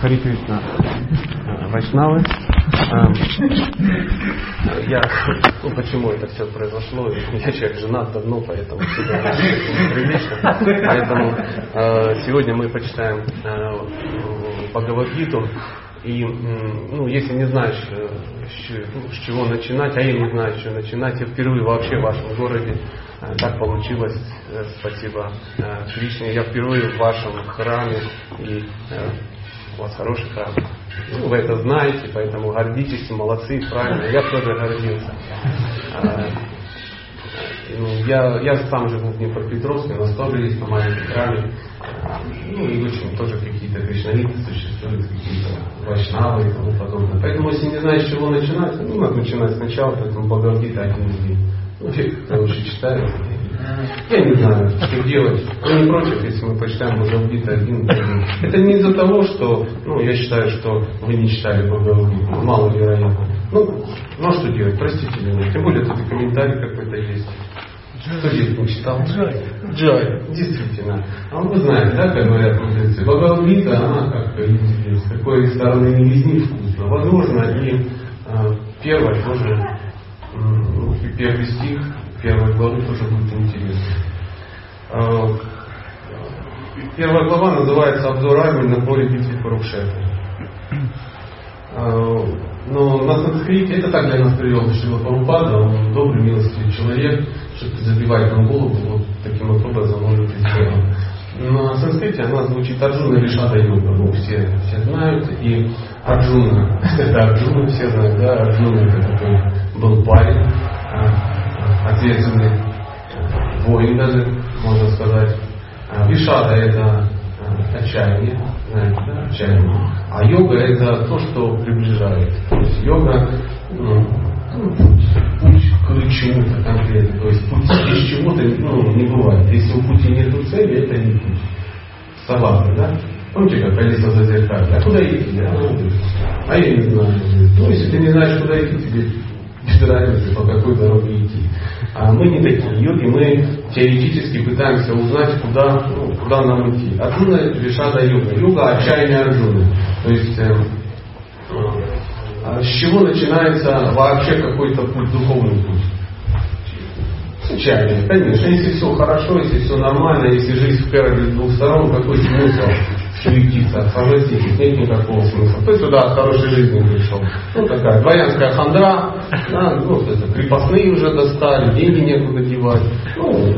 Хари Кришна Вайшнавы. Я, ну почему это все произошло? Я человек женат давно, поэтому всегда прилично. Поэтому э, сегодня мы почитаем э, Бхагавадгиту. И, ну, если не знаешь, э, ну, с чего начинать, а я не знаю, с чего начинать, я впервые вообще в вашем городе так получилось, спасибо Кришне. Я впервые в вашем храме, и у вас хороший храм. Ну, вы это знаете, поэтому гордитесь, молодцы, правильно. Я тоже гордился. Ну, я, я сам живу в Днепропетровске, у нас тоже есть на маленьком храме. Ну и очень тоже какие-то кришнаиты существуют, какие-то вайшнавы и тому подобное. Поэтому если не знаешь, с чего начинать, ну надо начинать сначала, поэтому Бхагавдита один них. Ну, кто лучше читает, я не знаю, что делать. Я не против, если мы почитаем Бхагавдита один. Это не из-за того, что, ну, я считаю, что вы не читали Бхагавдиту, маловероятно. Ну, ну а что делать, простите меня. Тем более тут и комментарий какой-то есть. Кто здесь не читал? Джой. Джой, действительно. А вы знаете, да, как говорят мудрецы, Бхагавдита, она как с какой стороны не лизни вкусно. Возможно, и э, первая тоже, э, первый стих первой главы тоже будет интересно. Э, первая глава называется «Обзор Армии на поле битвы Парукшета». Э, но на санскрите, это так для нас привел Шива Парупада, он добрый, милостивый человек, что-то забивает на голову, вот таким вот образом он это сделал. На санскрите она звучит Арджуна Ришада Йога, ну все, все знают, и Арджуна, это Арджуна, все знают, да, Арджуна это такой был парень, ответственный воин даже, можно сказать. Вишада это отчаяние, знаете, да, отчаяние. А йога это то, что приближает. То есть йога ну, путь к чему-то конкретно. То есть путь из чего-то ну, не бывает. Если у пути нет цели, это не путь. Согласны, да? Помните, как Алиса зазеркали? А куда идти? А, а я не знаю. Ну, если ты не знаешь, куда идти, тебе без разницы, по какой дороге идти. А мы не такие йоги, мы теоретически пытаемся узнать, куда, ну, куда нам идти. Арджуна Вишада йога. Йога отчаяния Арджуны. То есть э, э, с чего начинается вообще какой-то путь, духовный путь? С отчаяния, конечно. Если все хорошо, если все нормально, если жизнь в с двух сторон, какой смысл? Суетиться, согласитесь, нет никакого смысла. Ты сюда от хорошей жизни пришел. Ну, такая дворянская хандра, да, ну, это, крепостные уже достали, деньги некуда девать. Ну,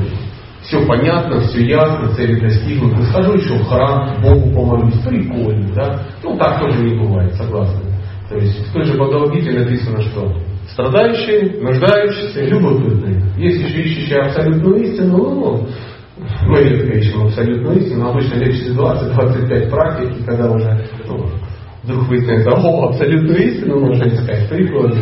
все понятно, все ясно, цели достигнуты. Схожу еще в храм, Богу помолюсь, прикольно, да. Ну, так тоже не бывает, согласны. То есть в той же Бхагавадгите написано, что страдающие, нуждающиеся, любопытные. Есть еще ищущие абсолютную истину, ну, мы редко ищем абсолютную истину, обычно лет через 20-25 практики, когда уже ну, вдруг выясняется, о, абсолютную истину нужно искать, прикольно.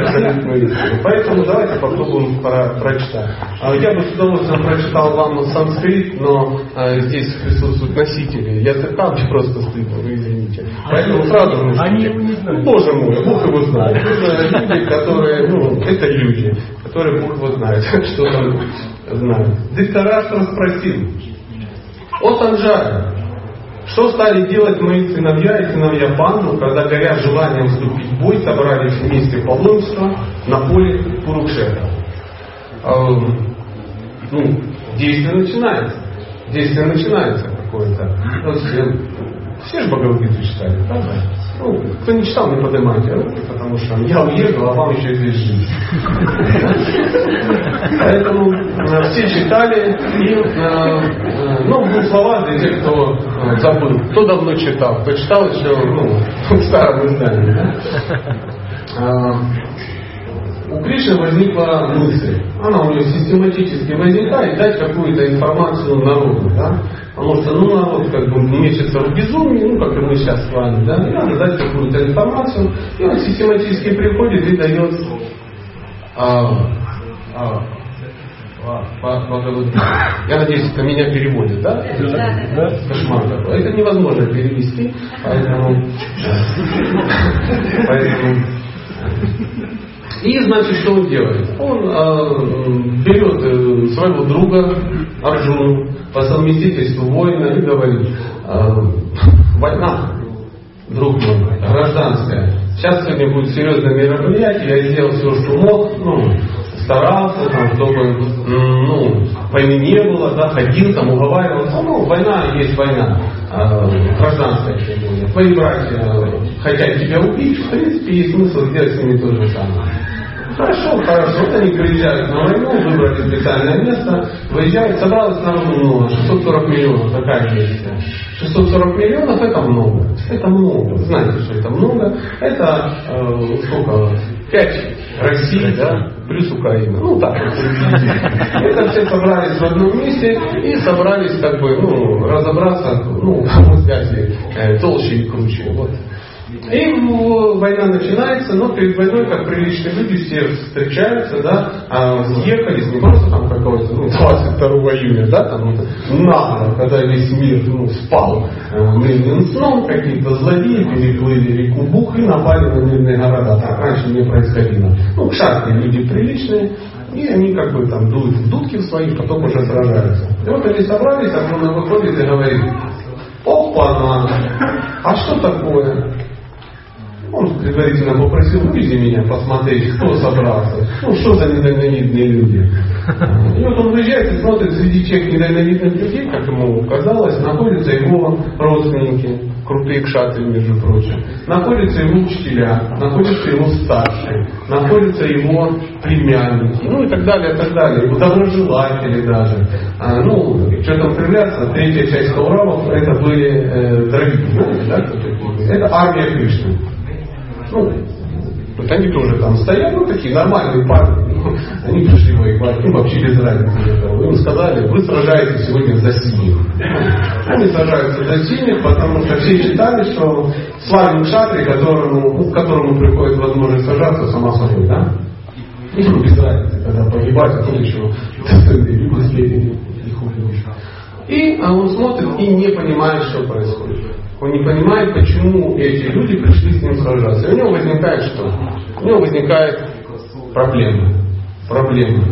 абсолютную истину. Поэтому давайте попробуем про прочитать. А я бы с удовольствием прочитал вам санскрит, но а, здесь присутствуют носители языка, мне просто стыдно, вы извините. Поэтому сразу нужно... Они его не знают. Боже мой, Бог его знает. Это люди, которые, ну, это люди, которые Бог его знает, что там знают. Диктарастр спросил, о Санджаре, что стали делать мои сыновья и сыновья Панду, когда, горя желанием вступить в бой, собрались вместе паломничества на поле Курукшета? Эм, ну, действие начинается. Действие начинается какое-то. Все же Бхагавадгиту читали, правда? Ну, кто не читал, не поднимайте руки, потому что я уеду, а вам еще здесь жить. Поэтому э, все читали, и, э, э, ну, в двух словах для тех, кто забыл, кто давно читал, кто читал еще, ну, в старом издании. У Кришны возникла мысль, она у нее систематически возникает, дать какую-то информацию народу. Потому что, ну, народ как бы мечется в безумии, ну, как и мы сейчас с вами, да, и надо дать какую-то информацию, и он систематически приходит и дает а, а, а, Я надеюсь, это меня переводит, да? Кошмар такой. Это невозможно перевести, поэтому... поэтому и, значит, что он делает? Он э, берет э, своего друга Арджуну, по совместительству воина и говорит, э, война, друг мой, гражданская. Сейчас сегодня будет серьезное мероприятие, я сделал все, что мог, ну, старался, там, чтобы ну, войны не было, да, ходил, там, уговаривал. Ну, война есть война, э, гражданская тем более. Твои братья хотят тебя убить, в принципе, есть смысл сделать с ними то же самое. Хорошо, хорошо. Вот они приезжают на войну, выбрали специальное место, выезжают, собралось нам много, 640 миллионов, такая версия. 640 миллионов это много. Это много. Знаете, что это много? Это э, сколько? 5 России, да, плюс Украина. Ну так, это все собрались в одном месте и собрались как бы, ну, разобраться, ну, в связи э, толще и круче. Вот. И война начинается, но перед войной, как приличные люди, все встречаются, да, а, съехались, не просто там какого-то, ну, 22 июня, да, там нагло, когда весь мир, ну, спал э, мирным сном, какие-то злодеи переплыли реку Бух и напали на мирные города. Так раньше не происходило. Ну, шаркие люди приличные, и они как бы там дуют в дудки свои, потом уже сражаются. И вот они собрались, а он выходит и говорит, опа, а что такое? Он предварительно попросил, вывези меня посмотреть, кто собрался. Ну, что за недальновидные люди. И вот он выезжает и смотрит, среди тех недальновидных людей, как ему казалось, находятся его родственники, крутые кшатры, между прочим. Находятся его учителя, находятся его старшие, находятся его племянники, ну и так далее, и так далее. Его доброжелатели даже. А, ну, что там кривляться, третья часть Кауравов, это были э, знаете, да, Это армия Кришны. Ну, вот они тоже там стоят, ну такие нормальные парни. Они пришли воевать, им вообще без разницы. Им сказали, вы сражаетесь сегодня за синих. Они сражаются за синих, потому что все считали, что славен шатри, которому, ну, к которому приходит возможность сражаться, сама собой, да? Им без разницы, когда погибать, а то еще либо следили, и а он смотрит и не понимает, что происходит. Он не понимает, почему эти люди пришли с ним сражаться. И у него возникает что? У него возникает проблема. Проблема.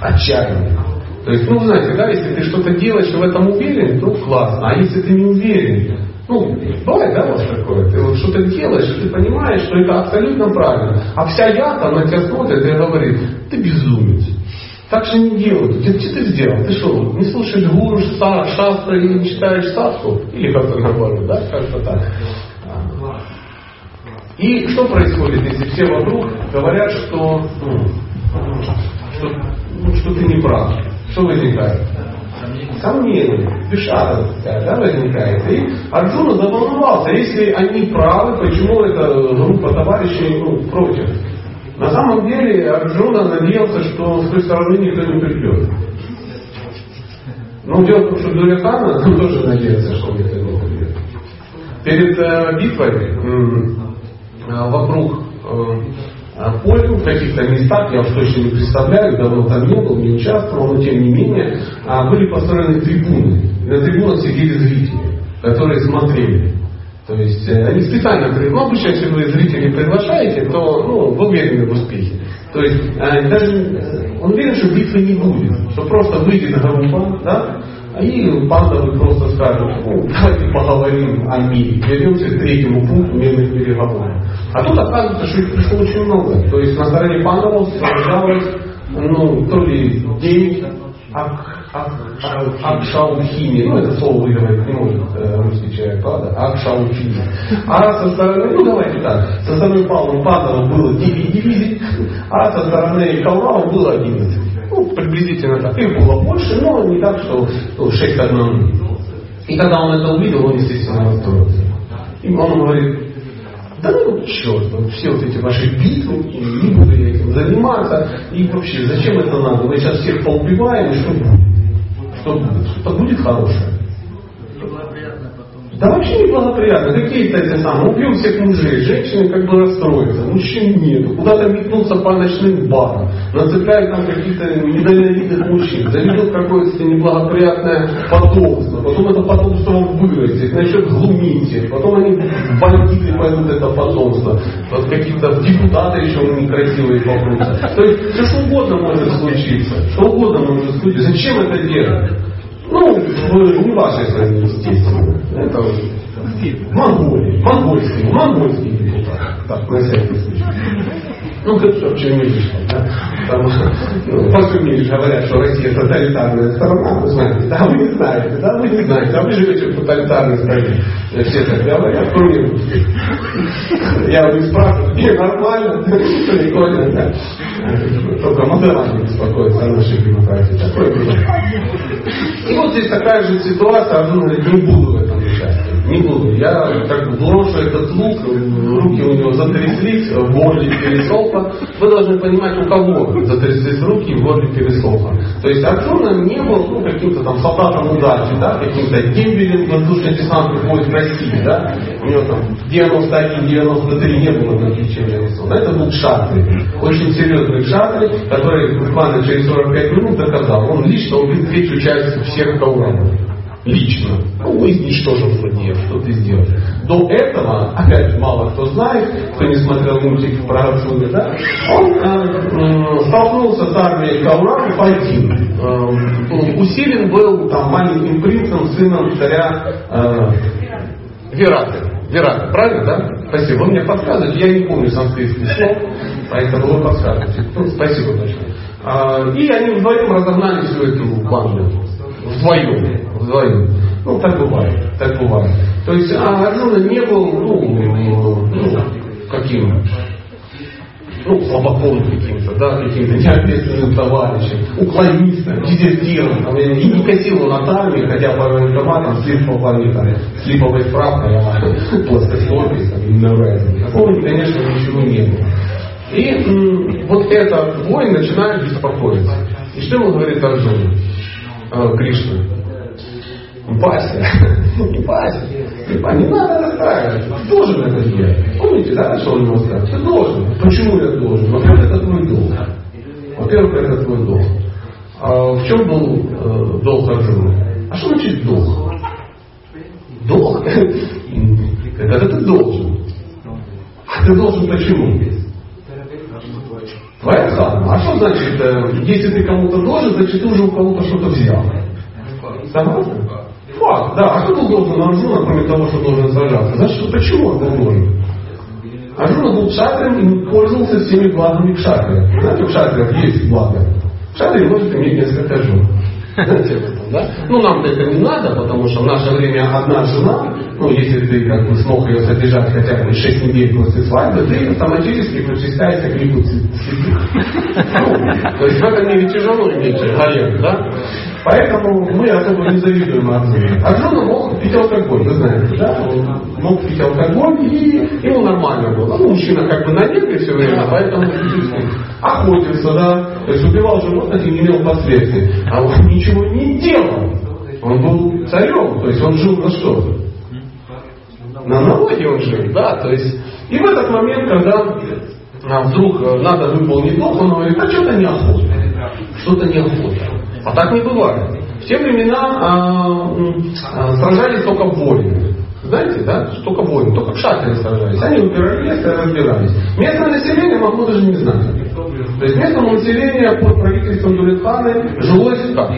Отчаяние. То есть, ну, знаете, да, если ты что-то делаешь и в этом уверен, то классно. А если ты не уверен, ну, бывает, да, у вас такое? Ты вот что-то делаешь, и ты понимаешь, что это абсолютно правильно. А вся я там на тебя смотрит и говорит, ты безумец. Так же не делают. Ты, что ты сделал? Ты что, не слушаешь гуру, шастра и не читаешь сасу? Или как-то наоборот, да? Как-то так. И что происходит, если все вокруг говорят, что, ну, что, ну, что ты не прав? Что возникает? Сомнение, бешара да, возникает. И Арджуна заволновался, если они правы, почему эта группа товарищей ну, против? На самом деле Арджуна надеялся, что с той стороны никто не придет. Но дело в том, что Дурихана тоже надеялся, что никто не придет. Перед э, битвой э, вокруг э, поле, в каких-то местах, я уж точно не представляю, давно там не был, не участвовал, но тем не менее, э, были построены трибуны. На трибунах сидели зрители, которые смотрели. То есть э, они специально, ну обычно, если вы зрителей приглашаете, то ну, вы уверены в успехе. То есть э, даже э, он уверен, что битвы не будет, что просто выйдет группа, да, и пандавы просто скажут, ну, давайте поговорим о мире, вернемся к третьему пункту мирных переговоров. А тут оказывается, что их пришло очень много. То есть на стороне пандавов сражалось, ну, то ли 9 Акшаухини, ну это слово выговорить не может э, русский человек, правда? Акшаухини. А со стороны, ну давайте так, со стороны Павла Павлова было 9 дивизий, а со стороны Калрава было 11. Ну, приблизительно так. Их было больше, но не так, что ну, 6 к 1. И когда он это увидел, он, естественно, расстроился. И он говорит, да ну черт, все вот эти ваши битвы, не буду я этим заниматься, и вообще, зачем это надо? Мы сейчас всех поубиваем, и что будет? Что? Что-то будет хорошее. Да вообще неблагоприятно. Какие-то эти самые. Убьем всех мужей. Женщины как бы расстроятся. Мужчин нету. Куда-то метнутся по ночным барам. Нацепляют там каких-то недальновидных мужчин. Заведут какое-то неблагоприятное потомство. Потом это потомство вырастет. Начнет глумить их. Потом они бандиты пойдут это потомство. Вот какие-то депутаты еще некрасивые попрутся. То есть все что угодно может случиться. Что угодно может случиться. Зачем это делать? Ну, не вашей стране, естественно. Это Монголии, монгольский, монгольский депутат. Так, на всякий случай. Ну, как вообще не вышло, да? Потому что, ну, поскольку говорят, что Россия тоталитарная страна, вы знаете, да, вы не знаете, да, вы не знаете, а вы живете в тоталитарной стране. Все так говорят, кроме русских. Я них спрашиваю, не, нормально, прикольно, да. Только модераты беспокоятся о нашей демократии. Такое И вот здесь такая же ситуация, ну, не буду в этом участвовать не буду. Я как брошу этот лук, руки у него затряслись, в горле пересохло. Вы должны понимать, у кого затряслись руки, в горле пересохло. То есть Арджуна не был ну, каким-то там солдатом удачи, да, каким-то дембелем воздушно-десантных войск России, да. У него там 91-93 не было заключения нарисовано. Это был Шатри. Очень серьезный Шатри, который буквально через 45 минут доказал. Он лично убил третью часть всех кауранов лично. Ну, изничтожил злодеев, что ты сделал. До этого, опять мало кто знает, кто не смотрел мультик про Арджуна, да, он э, столкнулся с армией Кауранов один. Э, усилен был там маленьким принцем, сыном царя э, Вераты. Вераты, правильно, да? Спасибо. Вы мне подсказываете, я не помню санскритских слов, поэтому вы подсказываете. Ну, спасибо большое. А, и они вдвоем разогнали всю эту банду. Вдвоем вдвоем. Ну, так бывает, так бывает. То есть а Арджуна не был, ну, ну каким, ну, слабаком каким-то, да, каким-то неответственным товарищем, уклонистом, дезертиром, и не косил он от армии, хотя по военкоматам с липовой, с липовой справкой о плоскостопии, там, Такого, конечно, ничего не было. И м, вот этот воин начинает беспокоиться. И что ему говорит Арджуна? Э, Кришна. Вася, Вася, не надо расстраиваться, должен это сделать. Помните, да, что он ему сказал? Ты должен. Почему я должен? Во-первых, это твой долг. Во-первых, это твой долг. А в чем был э, долг Арджуны? А что значит долг? Долг? Это ты должен. А ты должен почему? Твоя дхарма. А что значит, э, если ты кому-то должен, значит ты уже у кого-то что-то взял. Согласны? Факт, да. А кто был должен Арджуна, кроме того, что должен сражаться? Значит, почему он должен? Арджуна был кшатрием и пользовался всеми благами кшатрия. Знаете, у кшатриев есть благо. Кшатрий может иметь несколько жен. Да? Ну, нам это не надо, потому что в наше время одна жена, ну, если ты как бы смог ее содержать хотя бы 6 недель после свадьбы, ты автоматически причисляешься к лику. Ну, то есть в этом мире тяжело иметь гарем, да? Поэтому мы особо не завидуем Арджуне. Арджуна мог пить алкоголь, вы знаете, да? Он мог пить алкоголь, и ему нормально было. Ну, мужчина как бы на негре все время, поэтому охотился, да? То есть убивал животных и не имел последствий. А он ничего не делал. Он был царем, то есть он жил на что? На налоге он жил, да, то есть. И в этот момент, когда а, вдруг э, надо выполнить долг, он говорит, а что-то неохота. Что-то неохота. А так не бывает. В те времена а, а, сражались только воины. Знаете, да? Только воины, только кшатры сражались. Они выбирали место и разбирались. Местное население могло даже не знать. То есть местному населению под правительством Дулетханы жилось как?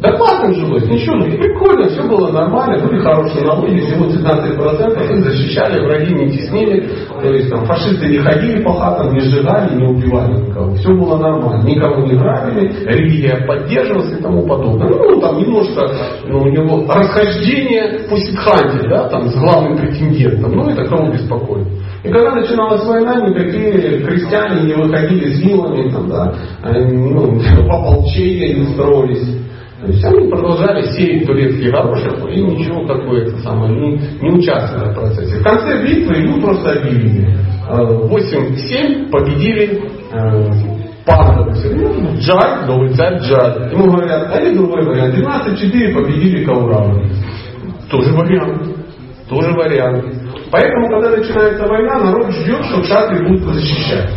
Да классно жилось, ничего, ну, прикольно, все было нормально, были хорошие налоги, всего 15%, их защищали, враги не теснили, то есть там фашисты не ходили по хатам, не сжигали, не убивали никого, все было нормально, никого не грабили, религия поддерживалась и тому подобное. Ну, там немножко ну, у него расхождение по Сидханте, да, там, с главным претендентом, ну, это кого беспокоит. И когда начиналась война, никакие крестьяне не выходили с вилами, там, да, ну, в не строились. То есть они продолжали сеять турецкий горошек и ничего такое это самое, не, не участвовали в процессе. В конце битвы ему просто объявили. 8-7 победили э, пандавы. Джад, новый царь Джад. Ему говорят, а это другой вариант. 12-4 победили Кауравы. Тоже вариант. Тоже вариант. Поэтому, когда начинается война, народ ждет, что шатры будут защищать.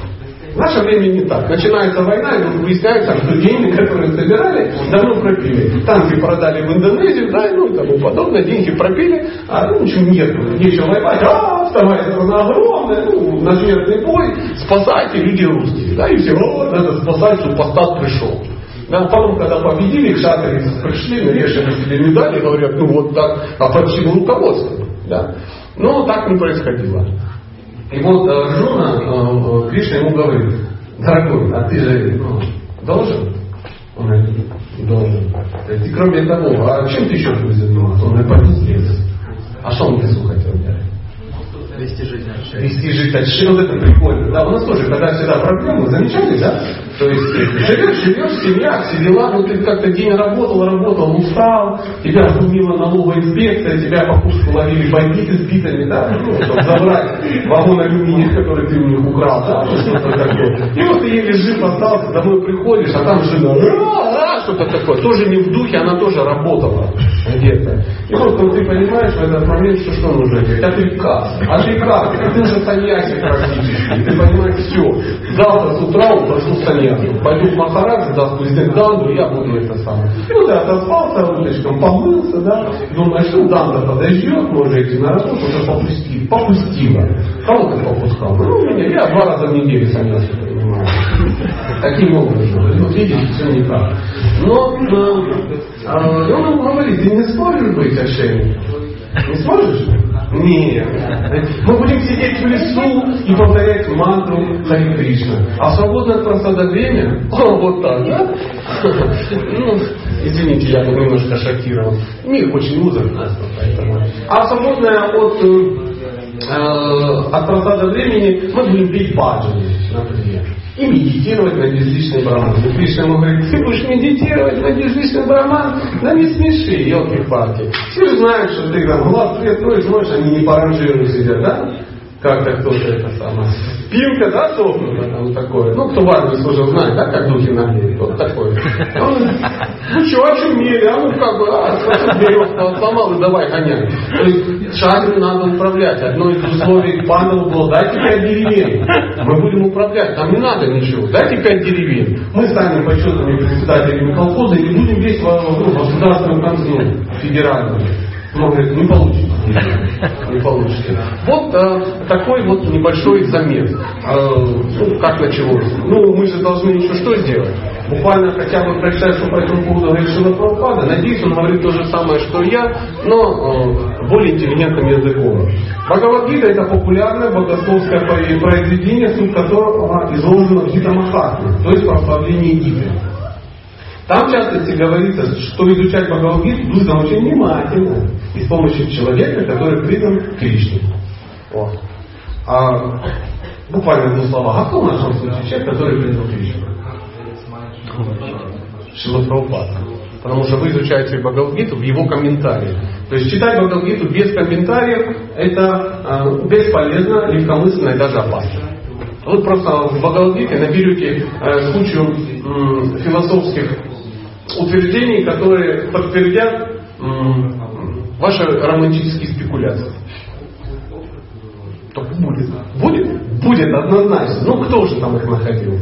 В наше время не так. Начинается война, и выясняется, что деньги, которые собирали, давно пропили. Танки продали в Индонезию, да, ну и тому подобное, деньги пропили, а ну ничего нет, нечего воевать, а вторая страна огромная, ну, на смертный бой, спасайте, люди русские, да, и все, вот, надо спасать, чтобы постат пришел. Да, потом, когда победили, шатры пришли, решили себе медали, говорят, ну вот так, а под чьим руководством? Да? Но так не происходило. И вот Арджуна, Кришна ему говорит, дорогой, а ты же ну, должен? Он говорит, должен. И кроме того, а чем ты еще будешь заниматься? Он говорит, пойду. А что он в хотел делать? Вести жизнь от Вести жизнь от Вот это прикольно. Да, у нас тоже, когда всегда проблемы, замечали, да? То есть живешь, живешь, семья, все дела, ну ты как-то день работал, работал, устал, тебя сумила налоговая инспекция, тебя по курсу ловили бандиты с битами, да, ну, чтобы забрать вагон алюминия, который ты у них украл, да, что-то такое. И вот ты еле жив остался, домой приходишь, а там жена, что-то такое, тоже не в духе, она тоже работала где-то. И вот ну, ты понимаешь в этот момент, что что нужно делать? А ты как? А ты как? Ты уже саньяси практически. Ты понимаешь, все. Завтра с утра прошу саньясу. Пойду в Махарадж, даст президент Данду, я буду это самое. Вот я отоспался, уточком помылся, да. Думаю, что Данда подождет, может идти на работу, уже попустил. Попустила. Кого ты попускал? Ну, меня, я два раза в неделю саньясу принимаю. Таким образом. Вот видите, все не так. Но э, а, он ему говорит, ты не сможешь быть отшельником? Не сможешь? Нет. Мы будем сидеть в лесу и повторять мантру Хари Кришна. А свободное от просада время, о, вот так, да? Ну, извините, я был немножко шокирован. Мир очень узок поэтому. А свободное от, э, от просада времени мы будем пить баджани, например и медитировать на безличный браман. И Кришна ему говорит, ты будешь медитировать на безличный браман? Да не смеши, елки-палки. Все же знают, что ты там глаз и смотришь, они не по ранжиру сидят, да? Как-то кто-то это самое. Пилка, да, сохнута, там такое. Ну, кто в армии служил, знает, да, как духи наглеют. Вот такое. Он, ну что, очумели, а ну как бы, а, березку отломал и давай гонять. То есть шагом надо управлять. Одно из условий пандова было, дайте пять деревень. Мы будем управлять, там не надо ничего. Дайте пять деревень. Мы станем почетными председателями колхоза и не будем весь ну, государственную концу федеральную. Но говорит, не получится. Не получится. Вот э, такой вот небольшой замес. Э, ну, как началось? Ну, мы же должны еще что сделать? Буквально хотя бы что по этому поводу говорит Шила Прабхупада. Надеюсь, он говорит то же самое, что я, но э, более интеллигентным языком. Бхагавадгита это популярное богословское произведение, суть которого изложено в Гита Махатме, то есть прославление Гиты. Там, в частности, говорится, что изучать Бхагавадгиту нужно очень внимательно и с помощью человека, который придан Кришне. Вот. А, буквально двух словах. А кто в нашем случае человек, который придан Кришне? Шилапрабхупада. Потому что вы изучаете Бхагавадгиту в его комментарии. То есть читать Бхагавадгиту без комментариев это э, бесполезно, легкомысленно и даже опасно. Вы просто в Бхагавадгите наберете э, кучу э, философских утверждений, которые подтвердят ваши романтические спекуляции. Так будет. Будет? Будет однозначно. Ну кто же там их находил?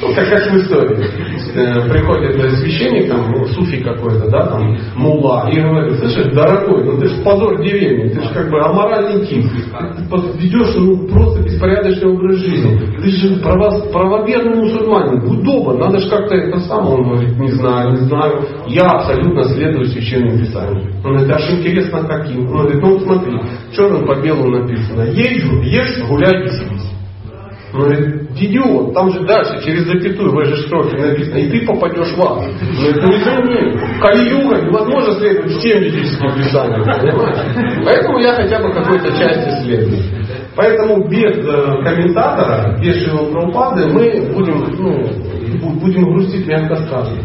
Ну, как, как в истории. Э, приходит священник, там, ну, суфи какой-то, да, там, мула, и говорит, слышишь, дорогой, ну ты же позор деревни, ты же как бы аморальный тип, ты ведешь ну, просто беспорядочный образ жизни, ты же право, правоверный мусульманин, добр, надо же как-то это самое, он говорит, не знаю, не знаю, я абсолютно следую священным писаниям. Он говорит, аж интересно каким? Он говорит, ну смотри, черным по белому написано, ешь, ешь, гуляй. Он говорит, идиот, там же дальше, через запятую в этой строфе написано, и ты попадешь в ад. Ну извини, Кали-юга невозможно следовать всем ведическим писаниям? Поэтому я хотя бы какой-то части следую. Поэтому без э, комментатора, без Шива Прабхупады мы будем, ну, будем грустить, мягко сказано.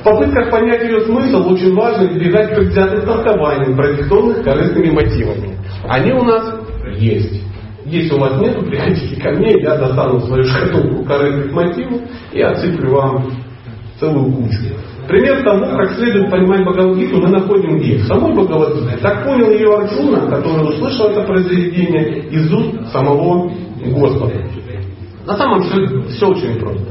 В попытках понять ее смысл очень важно избегать предвзятых толкований, продиктованных корыстными мотивами. Они у нас есть. Если у вас нет, приходите ко мне, я достану свою шкатулку корыстных мотивов и отсыплю вам целую кучу. Пример того, как следует понимать Бхагавадгиту, мы находим где? В самой Бхагавадгите. Так понял ее Арджуна, который услышал это произведение из уст самого Господа. На самом деле все очень просто.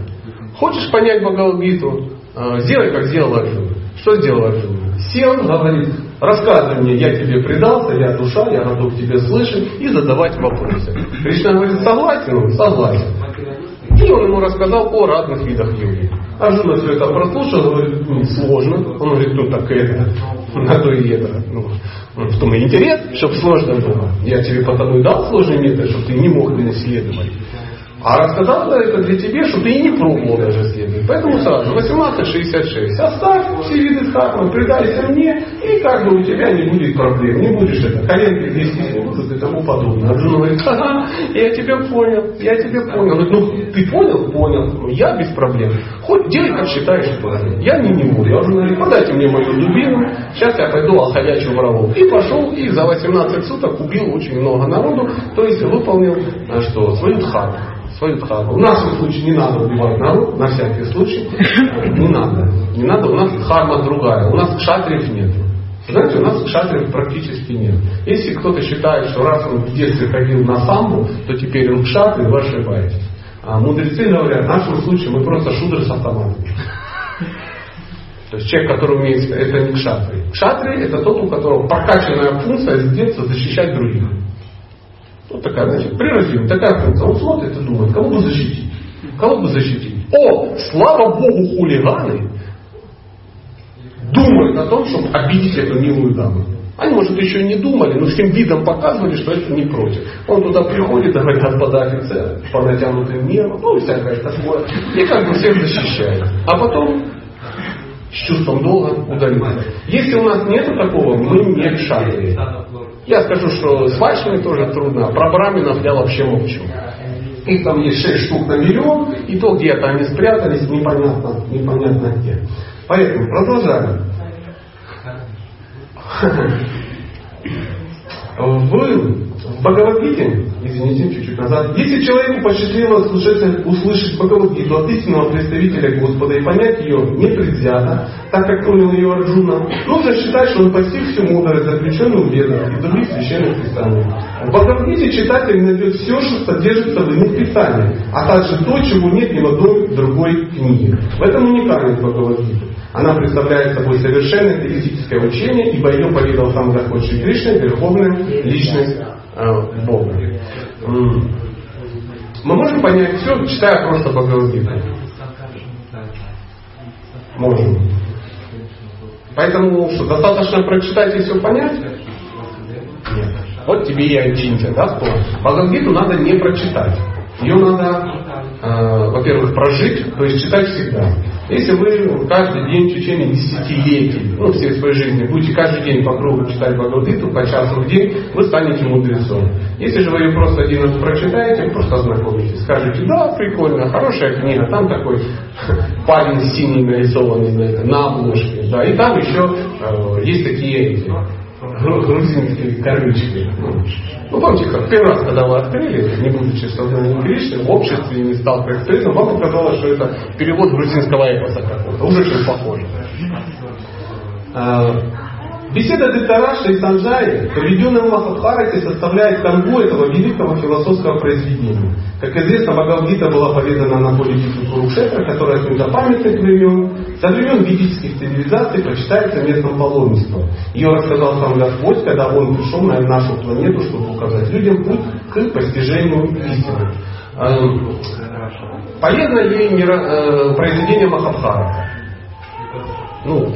Хочешь понять Бхагавадгиту, э, сделай, как сделал Арджуна. Что сделал Арджуна? Сел, говорит, Рассказывай мне, я тебе предался, я душа, я готов тебе слышать и задавать вопросы. Кришна говорит, согласен? Он, согласен. И он ему рассказал о разных видах йоги. Арджуна все это прослушал, говорит, ну, сложно. Он говорит, ну так это. На то и это. Ну, в том и интерес, чтобы сложно было. Я тебе потому и дал сложный метод, чтобы ты не мог им исследовать. А рассказал это для тебя, что ты и не пробовал даже следовать. Поэтому сразу 1866. Оставь все виды дхармы, предайся мне, и как бы у тебя не будет проблем. Не будешь это, коленки не будут и тому подобное. Арджуна говорит, ага, я тебя понял, я тебя понял. Говорит, ну ты понял? Понял. Я без проблем. Хоть делай, как считаешь правильно. Я не, не буду. Я Арджуна говорит, подайте мне мою дубину, сейчас я пойду охотячу ворову. И пошел, и за 18 суток убил очень много народу, то есть выполнил а что, свою дхарму свою дхарму. У нас в случае не надо убивать народ, на всякий случай. Не надо. Не надо, у нас дхарма другая. У нас кшатриев нет. Знаете, у нас кшатриев практически нет. Если кто-то считает, что раз он в детстве ходил на самбу, то теперь он кшатри, вы ошибаетесь. А мудрецы говорят, в нашем случае мы просто шудры с автоматом. То есть человек, который умеет, это не кшатри. Кшатри это тот, у которого прокачанная функция с детства защищать других. Вот такая, значит, при такая функция. Он смотрит и думает, кого бы защитить? Кого бы защитить? О, слава Богу, хулиганы думают о том, чтобы обидеть эту милую даму. Они, может, еще не думали, но всем видом показывали, что это не против. Он туда приходит, и говорит, господа офицеры, по натянутым нервам, ну, всякое такое. И как бы всех защищает. А потом с чувством долга удалился. Если у нас нет такого, мы не решали. Я скажу, что с вайшами тоже трудно, а про браминов я вообще молчу. Их там есть шесть штук на миллион, и то где-то они спрятались, непонятно, непонятно где. Поэтому продолжаем. Вы в Бхагавадгите, извините, чуть-чуть назад, если человеку посчастливилось услышать, услышать Бхагавадгиту от истинного представителя Господа и понять ее непредвзято, так как понял ее Арджуна, нужно считать, что он постиг всю мудрость, заключенную в ведах и других священных писаниях. В Бхагавадгите читатель найдет все, что содержится в иных писаниях, а также то, чего нет ни в одной другой книге. В этом уникальность Бхагавадгиты. Она представляет собой совершенное теоретическое учение, ибо ее поведал сам Господь Шри Кришна, верховная личность Бога. Мы можем понять все, читая просто Бхагавадгиту. Можем. Поэтому что, достаточно прочитать и все понять? Нет. Вот тебе и Ачинтия, да, что Бхагавадгиту надо не прочитать. Ее надо, э, во-первых, прожить, то есть читать всегда. Если вы каждый день в течение десятилетий, ну, всей своей жизни, будете каждый день по кругу читать Бхагавадгиту по часу в день, вы станете мудрецом. Если же вы ее просто один раз прочитаете, просто ознакомитесь. Скажете, да, прикольно, хорошая книга, там такой парень синий нарисованный на обложке. Да, и там еще э, есть такие эти, грузинские корючки. Ну, помните, как первый раз, когда вы открыли, не будучи сознанием Кришны, в обществе не стал с вам показалось, что это перевод грузинского эпоса какого-то. Уже очень похоже. А, Беседа Дитараша и Санджаи, проведенная в Махабхарате, составляет канву этого великого философского произведения. Как известно, Бхагавдита была поведана на поле битвы Курушетра, которая с недопамятных времен, со времен ведических цивилизаций прочитается местом паломничества. Ее рассказал сам Господь, когда Он пришел на нашу планету, чтобы указать людям путь к постижению истины. Эм, полезно ли э, произведение Махабхарата? Ну,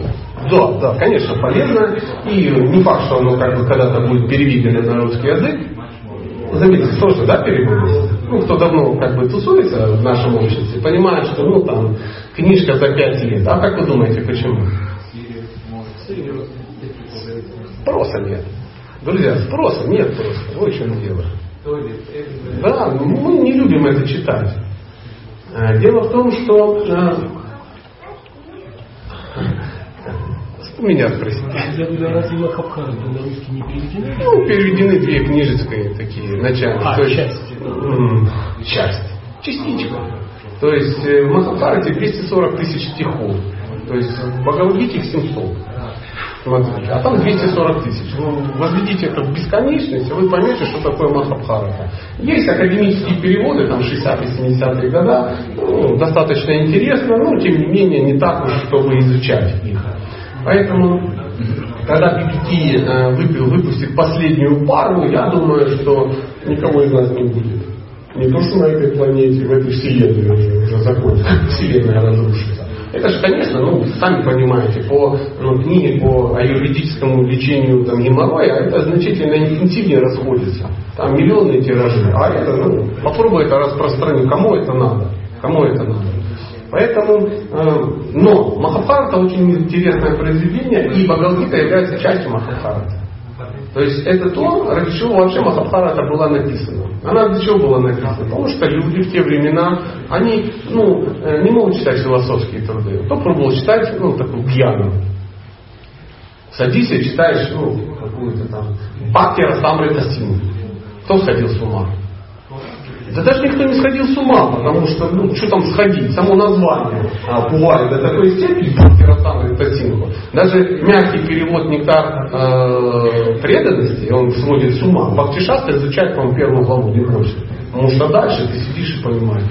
да, да, конечно, полезно. И не факт, что оно как бы когда-то будет переведено на русский язык. Заметьте, тоже, да, переводится? Ну, кто давно как бы тусуется в нашем обществе, понимает, что, ну, там, книжка за пять лет. А как вы думаете, почему? Спроса нет. Друзья, спроса нет просто. Вот в чем дело. Да, мы не любим это читать. Э, дело в том, что э, у меня спросите. Ну, переведены две книжечные такие, начальные. А, часть. Часть. Частичка. То есть в Махабхарате 240 тысяч стихов. То есть в Бхагавадгите их 700. Смотрите, а там 240 тысяч. Ну, возведите это в бесконечность, и вы поймете, что такое Махабхарата. Есть академические переводы, там 60-70-е года, ну, достаточно интересно, но тем не менее не так уж, чтобы изучать их. Поэтому, когда PPT э, выпустит последнюю пару, я думаю, что никого из нас не будет. Не то, что на этой планете, в этой вселенной уже, уже закончится, вселенная разрушится. Это же, конечно, ну, сами понимаете, по ну, книге по юридическому лечению там, геморроя, это значительно интенсивнее расходится. Там миллионные тиражи. А это, ну, попробуй это распространить. Кому это надо? Кому это надо? Поэтому, э, но Махабхарата очень интересное произведение, и Бхагавдгита является частью Махабхарата. То есть это то, ради чего вообще Махабхарата была написана. Она для чего была написана? Потому что люди в те времена, они ну, э, не могут читать философские труды. Кто пробовал читать, ну, такую пьяную. Садись и читаешь, ну, какую-то там Бхактира Самрита Синг. Кто сходил с ума? Да даже никто не сходил с ума, потому что, ну, что там сходить, само название а, бывает до такой степени, Бхактирасана Тасинху. Даже мягкий перевод нектар э, преданности, он сводит с ума. Бхактишаста изучает, по первую главу хочет. Потому что дальше ты сидишь и понимаешь,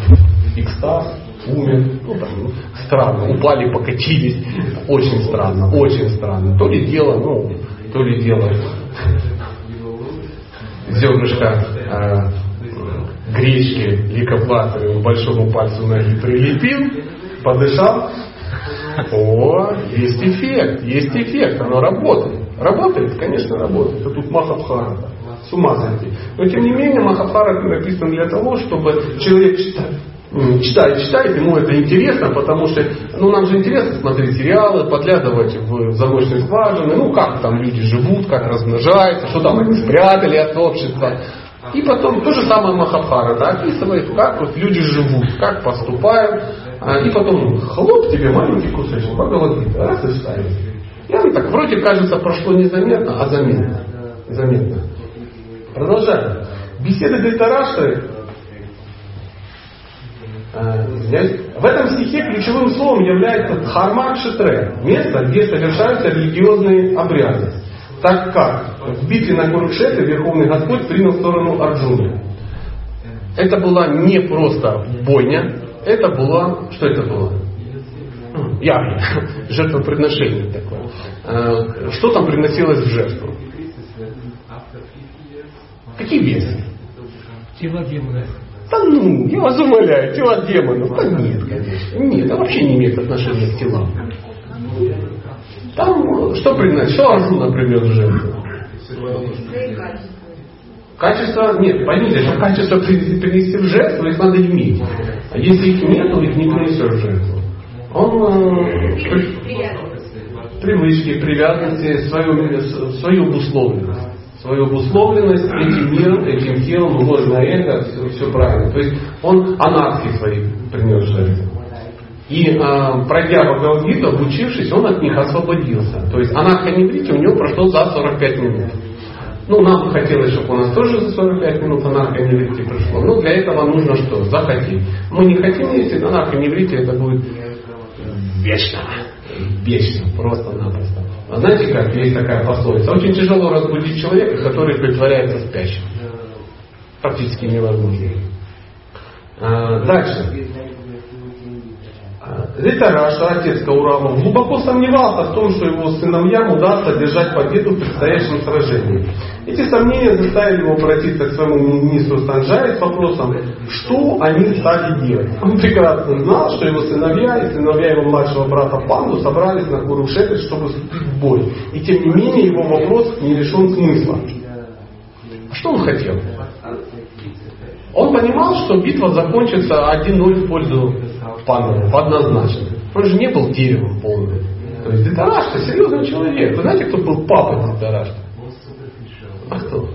экстаз, умер, ну там, ну, странно, упали, покатились, очень странно, очень странно. То ли дело, ну, то ли дело зернышко э, гречки ликопластырем к большому пальцу ноги прилепил, подышал. О, есть эффект, есть эффект, оно работает. Работает, конечно, работает. Это тут Махабхарата. С ума сойти. Но тем не менее Махабхарата написан для того, чтобы человек читал читает, читает, ему это интересно, потому что ну, нам же интересно смотреть сериалы, подглядывать в замочные скважины, ну как там люди живут, как размножаются, что там они спрятали от общества. И потом то же самое Махабхара да, описывает, как вот люди живут, как поступают. А, и потом хлоп тебе маленький кусочек Бхагавадгита, раз и ставит. И оно так вроде кажется прошло незаметно, а заметно. Заметно. Продолжаем. Беседа Гайтараштры а, в этом стихе ключевым словом является Дхарма Кшитре, место, где совершаются религиозные обряды так как в битве на Курукшетре Верховный Господь принял сторону Арджуны. Это была не просто бойня, это была, что это было? Ягня, жертвоприношение такое. Э, что там приносилось в жертву? Какие весы? Тела демонов. Да ну, я вас умоляю, тела демонов. Да нет, конечно. Нет, это вообще не имеет отношения к телам. Там что приносит? Что Арджуна принес в жертву? Качество, нет, поймите, что качество принести в жертву, их надо иметь. А если их нет, то их не принесешь в жертву. Он э, привычки, привязанности, свою, свою обусловленность. Свою обусловленность этим миром, этим телом, ложное эго, все, все правильно. То есть он анархии свои принес жертву. И э, пройдя Бхагавадгиту, обучившись, он от них освободился. То есть анархоневрите у него прошло за 45 минут. Ну, нам бы хотелось, чтобы у нас тоже за 45 минут анархоневрите прошло. Но для этого нужно что? Захотеть. Мы не хотим, если анархоневрите это будет вечно. Вечно, просто-напросто. А знаете как, есть такая пословица. Очень тяжело разбудить человека, который притворяется спящим. Практически невозможно. А, дальше. Ритараша, отец Каурама, глубоко сомневался в том, что его сыновьям удастся держать победу в предстоящем сражении. Эти сомнения заставили его обратиться к своему министру Санджаре с вопросом, что они стали делать. Он прекрасно знал, что его сыновья и сыновья его младшего брата Панду собрались на Курушетре, чтобы вступить в бой. И тем не менее его вопрос не лишен смысла. А что он хотел? Он понимал, что битва закончится 1-0 в пользу пандавов однозначно. Он же не был деревом полным. То есть Дитарашта серьезный человек. Вы знаете, кто был папа Дитарашта? А кто?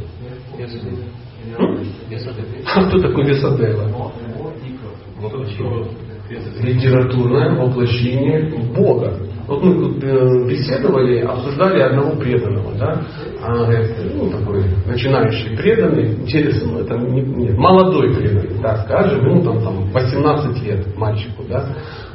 А кто такой Весадева? Литературное воплощение Бога. Вот мы тут э, беседовали, обсуждали одного преданного, да, а, ну, такой начинающий преданный, интересно, это не, нет, молодой преданный, так скажем, ему там, там 18 лет мальчику, да,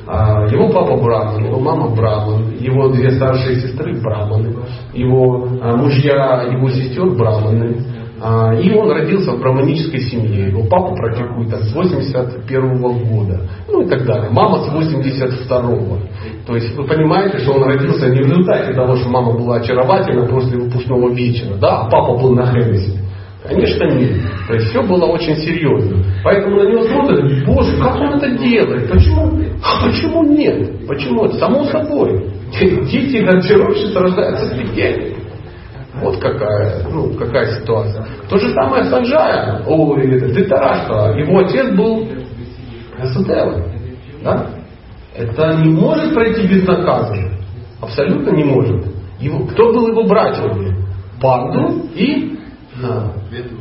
а, его папа браман, его мама браман, его две старшие сестры браманы, его а, мужья, его сестер браманы, и он родился в браманической семье. Его папа практикует с 81 года. Ну и так далее. Мама с 82 -го. То есть вы понимаете, что он родился не в результате того, что мама была очаровательна после выпускного вечера, да, а папа был на Хеннессе. Конечно нет. То есть все было очень серьезно. Поэтому на него смотрят, боже, как он это делает? Почему? А почему нет? Почему? Само собой. Дети гардеробщицы рождаются с легендой. Вот какая, ну, какая ситуация. То же самое с Анджая, о, Дитарашка. Его отец был Эсотелом. Да? Это не может пройти безнаказанно. Абсолютно не может. Его, кто был его братьями? Панду и, да,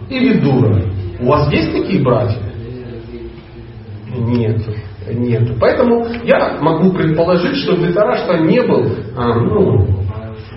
и Видура. У вас есть такие братья? Нет. Нет. Поэтому я могу предположить, что Дитарашка не был а, ну,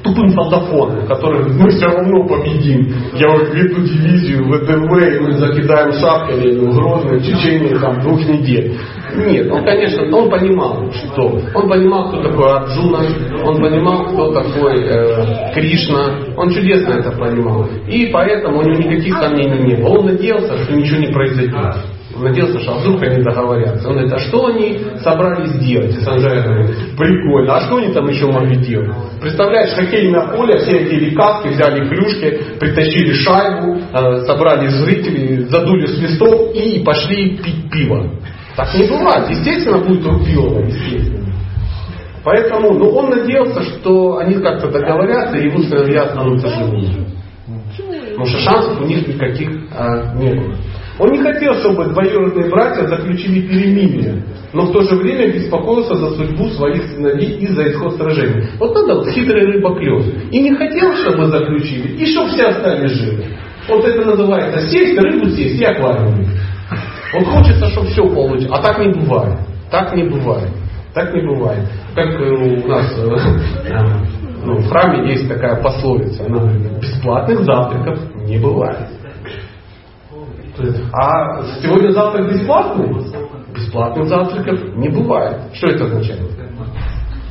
тупым солдафоном, который мы все равно победим. Я вот веду дивизию ВДВ, и мы закидаем шапками в Грозный в течение там, двух недель. Нет, он, конечно, он понимал, что. Он понимал, кто такой Арджуна, он понимал, кто такой э, Кришна. Он чудесно это понимал. И поэтому у него никаких сомнений не было. Он надеялся, что ничего не произойдет. Надеялся, что а вдруг они договорятся. Он говорит, а что они собрались делать? И Санджай говорит, прикольно, а что они там еще могли делать? Представляешь, хоккейное поле, все одели каски, взяли клюшки, притащили шайбу, э, собрали зрителей, задули свисток и пошли пить пиво. Так не бывает. Естественно, будет рубилово, естественно. Поэтому ну, он надеялся, что они как-то договорятся, и его сыновья останутся живыми. Потому что шансов у них никаких а, не было. Он не хотел, чтобы двоюродные братья заключили перемирие, но в то же время беспокоился за судьбу своих сыновей и за исход сражения. Вот надо вот хитрый рыбоклев. И не хотел, чтобы заключили, и чтобы все остались живы. Вот это называется сесть, рыбу съесть и аквариум. Вот хочется, чтобы все получилось. А так не бывает. Так не бывает. Так не бывает. Как э, у нас э, ну, в храме есть такая пословица, она говорит, бесплатных завтраков не бывает. А сегодня завтрак бесплатный? Бесплатных завтраков не бывает. Что это означает?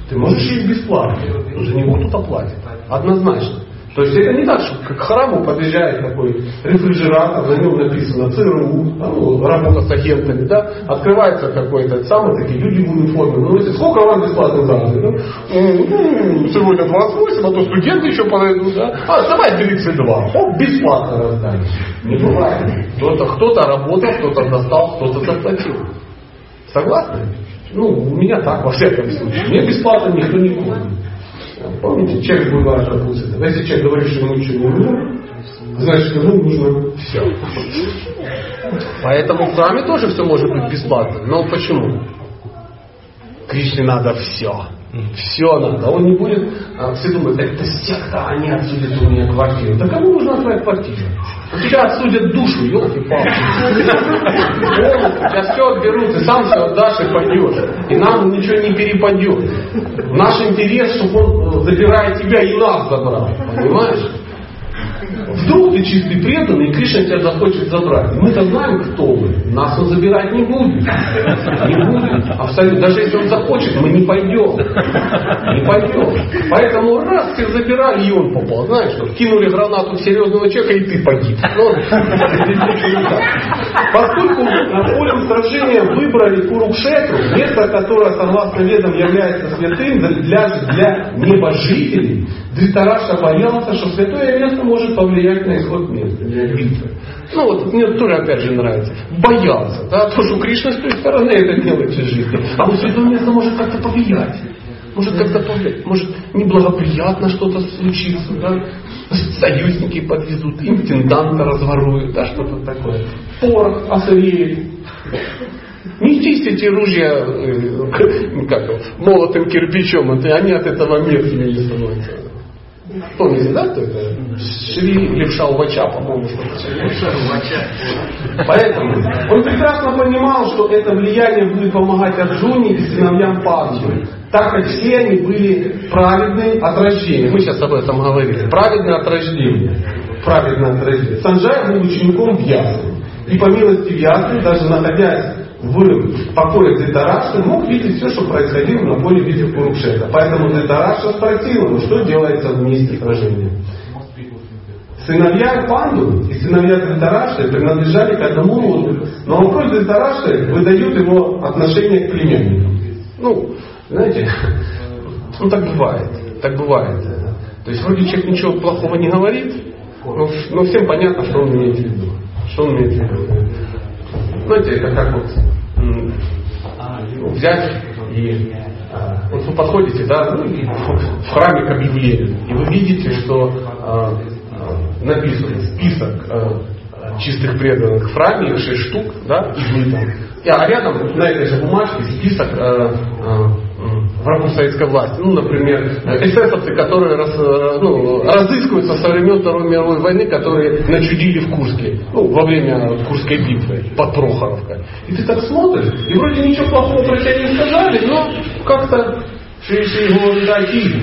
Ты можешь есть бесплатно, но за него кто-то платит. Однозначно. То есть это не так, что к храму подъезжает такой рефрижератор, на нем написано ЦРУ, ну, работа с агентами, да, открывается какой-то самый, такие люди в униформе. Ну, если сколько вам бесплатно завтра? Ну, ну, сегодня 28, а то студенты еще подойдут, да? А, давай 32. Оп, бесплатно раздали. Не бывает. Кто-то, кто-то работал, кто-то достал, кто-то заплатил. Согласны? Ну, у меня так, во всяком случае. Мне бесплатно никто не кормит. Помните, человек бывает опустится. Если человек говорит, что ему ничего не нужно, значит, ему нужно все. Поэтому в храме тоже все может быть бесплатно. Но почему? Кришне надо все. Все надо. Он не будет, а, все думают, это секта, они отсудят у меня квартиру. Да кому нужна твоя квартира? У тебя отсудят душу, елки-палки. Тебя все отберут, ты сам все отдашь и пойдешь. И нам ничего не перепадет. Наш интерес, чтобы он, забирая тебя, и нас забрал. Понимаешь? Вдруг ты чистый преданный, и Кришна тебя захочет забрать. Мы-то знаем, кто вы. Нас он забирать не будет. Не будет. Абсолютно. Даже если он захочет, мы не пойдем. Не пойдем. Поэтому раз всех забирали, и он попал. Знаешь, что кинули гранату в серьезного человека, и ты погиб. Ну, Поскольку на поле сражения выбрали Курукшетру, место, которое, согласно ведам, является святым для, для небожителей, Дритараша боялся, что святое место может повлиять на исход битвы. Ну вот мне тоже опять же нравится. Боялся, да, то, что Кришна с той стороны это делает в жизни. А место может как-то повлиять. Может как-то повлиять. Может неблагоприятно что-то случится, да. Союзники подвезут, интенданта разворуют, да, что-то такое. Порох осыреет. Не чистите ружья э, как, молотым кирпичом, они от этого не становятся. Помните, да, кто это? Шри Левша Увача, по-моему, Поэтому он прекрасно понимал, что это влияние будет помогать Арджуне и сыновьям Панчи, так как все они были праведные от рождения. Мы сейчас об этом говорили. Праведные от рождения. Праведные от рождения. Санджай был учеником Вьясы. И по милости Вьясы, даже находясь в покое Дзитараши мог видеть все, что происходило на поле битвы Курукшета. Поэтому Дзитараша спросил его, что делается в месте сражения. Сыновья Панду и сыновья Дзитараши принадлежали к одному роду, но вопрос Дзитараши выдает его отношение к племяннику. Ну, знаете, ну так бывает, так бывает. То есть вроде человек ничего плохого не говорит, Ну, ну всем понятно, что он имеет в виду. Что он имеет в виду. Знаете, это как вот ну, взять и а, вот вы подходите, да, ну, в храме к объявлению, и вы видите, что а, а, написан список а, чистых преданных в храме, их шесть штук, да, и вы там. А рядом на этой же бумажке список а, врагов советской власти. Ну, например, эсэсовцы, которые раз, э, ну, разыскиваются со времен Второй мировой войны, которые начудили в Курске, ну, во время Курской битвы под Прохоровкой. И ты так смотришь, и вроде ничего плохого про тебя не сказали, но как-то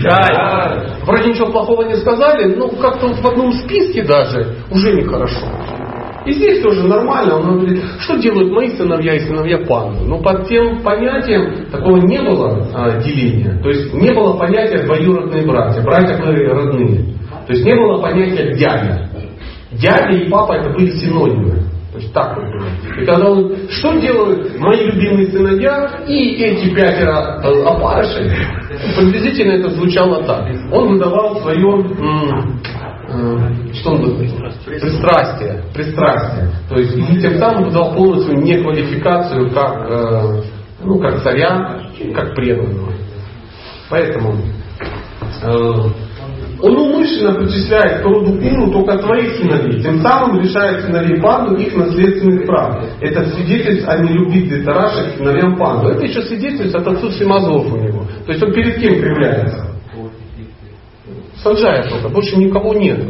да, Вроде ничего плохого не сказали, но как-то в одном списке даже уже нехорошо. И здесь тоже нормально. Он говорит, что делают мои сыновья и сыновья панды? Но под тем понятием такого не было а, деления. То есть не было понятия двоюродные братья, братья были родные. То есть не было понятия дядя. Дядя и папа это были синонимы. То есть так вот было. И когда он, что делают мои любимые сыновья и эти пятеро э, опарышей, приблизительно это звучало так. Он выдавал свое что он говорит? Пристрастие. Пристрастие. То есть и тем самым дал полностью неквалификацию как, э, ну, как царя, как преданного. Поэтому э, он умышленно причисляет к роду Куру только своих сыновей, тем самым лишает сыновей Панду их наследственных прав. Это свидетельство о нелюбви Дитараша к сыновьям Панду. Это еще свидетельство от отсутствия мозгов у него. То есть он перед кем кривляется? Санджая только, больше никого нет.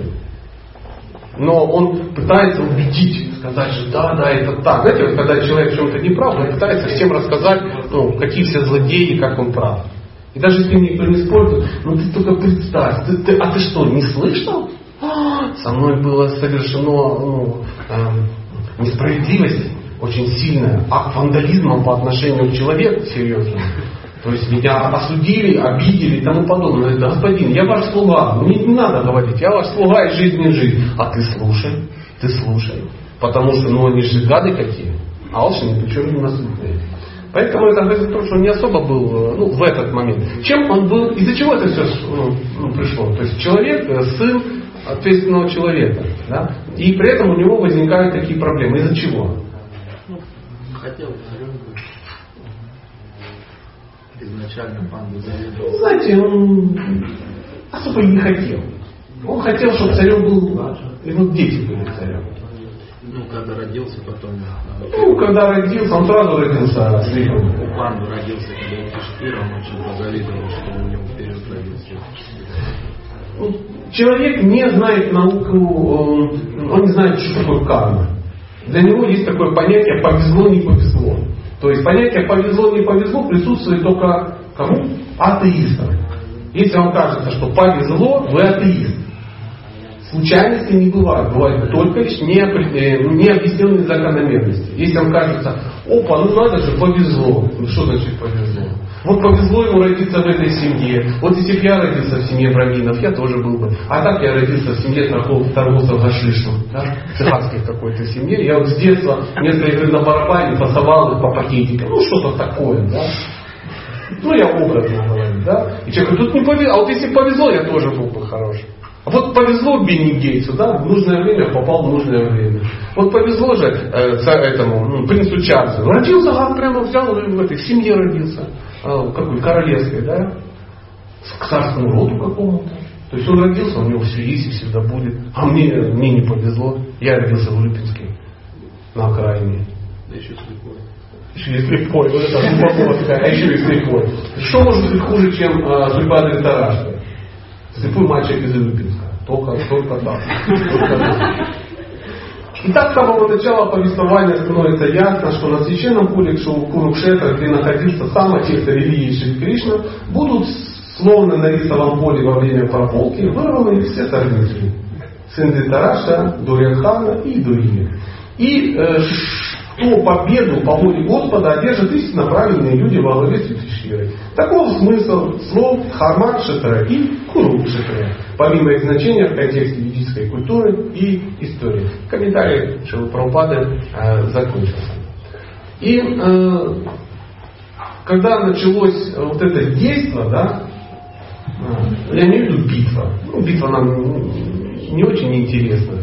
Но он пытается убедить, сказать, что да, да, это так. Знаете, вот когда человек в чем-то не прав, он пытается всем рассказать, ну, какие все злодеи, как он прав. И даже если никто не спорит, ну ты только представь, ты, ты, а ты что, не слышал? А, со мной было совершено ну, э, несправедливость очень сильная, акт вандализма по отношению к человеку, серьезно. То есть меня осудили, обидели и тому подобное. Да, господин, я ваш слуга, мне не надо говорить, я ваш слуга из жизни жизнь. А ты слушай, ты слушай. Потому что, ну, они же гады какие. А алчные, не насытные. Поэтому это говорит о том, что он не особо был ну, в этот момент. Чем он был, из-за чего это все ну, ну, пришло? То есть человек, э, сын ответственного человека. Да? И при этом у него возникают такие проблемы. Из-за чего? Ну, хотел изначально панду завидовал? Знаете, он особо не хотел. Он хотел, чтобы царем был, его дети были царем. Ну, когда родился, потом... А, ну, когда родился, он сразу родился слепым. У панду родился, когда он он очень позавидовал, что у него вперед родился. Ну, человек не знает науку, он не знает, что такое карма. Для него есть такое понятие повезло, не повезло. То есть понятие повезло, не повезло присутствует только кому? Атеистам. Если вам кажется, что повезло, вы атеист. Случайности не бывает. Бывают только лишь э, необъясненные закономерности. Если вам кажется, опа, ну надо же, повезло. Ну что значит повезло? Вот повезло ему родиться в этой семье. Вот если бы я родился в семье браминов, я тоже был бы. А так я родился в семье торгов, торговцев гашишем, да? цыганской какой-то семье. Я вот с детства вместо игры на барабане пасовал их по пакетикам. Ну что-то такое, да? Ну я образно говорю, да? И человек говорит, тут не повезло. А вот если повезло, я тоже был бы хороший. А вот повезло Бенни Гейтсу, да, в нужное время попал в нужное время. Вот повезло же э, этому ну, принцу Чарльзу. Родился, а прямо взял в этой семье родился. А, какой королевской, да, к царскому роду какому-то. То есть он родился, у него все есть и всегда будет. А мне, мне не повезло. Я родился в Липинске, на окраине. Да еще слепой. Еще и слепой. Вот это такая, а еще и слепой. Что может быть хуже, чем э, судьба Дритарашки? Слепой мальчик из Липинска. Только, только так. Только так. И так с самого начала повествования становится ясно, что на священном Курукшетра, где находился сам отец религии Шри Кришна, будут словно на рисовом поле во время прополки вырваны все сорнители. Сын Тараша, Дурьяхана и другие. И э, что победу по воле Господа одержат истинно правильные люди во главе с Юдхиширой. Таков смысл слов Хармат Шатра и Куру Шатра, помимо их значения в контексте ведической культуры и истории. Комментарий Шилапрапады э, закончился. И э, когда началось вот это действие, да, э, я имею в виду битва, ну, битва нам не очень интересно.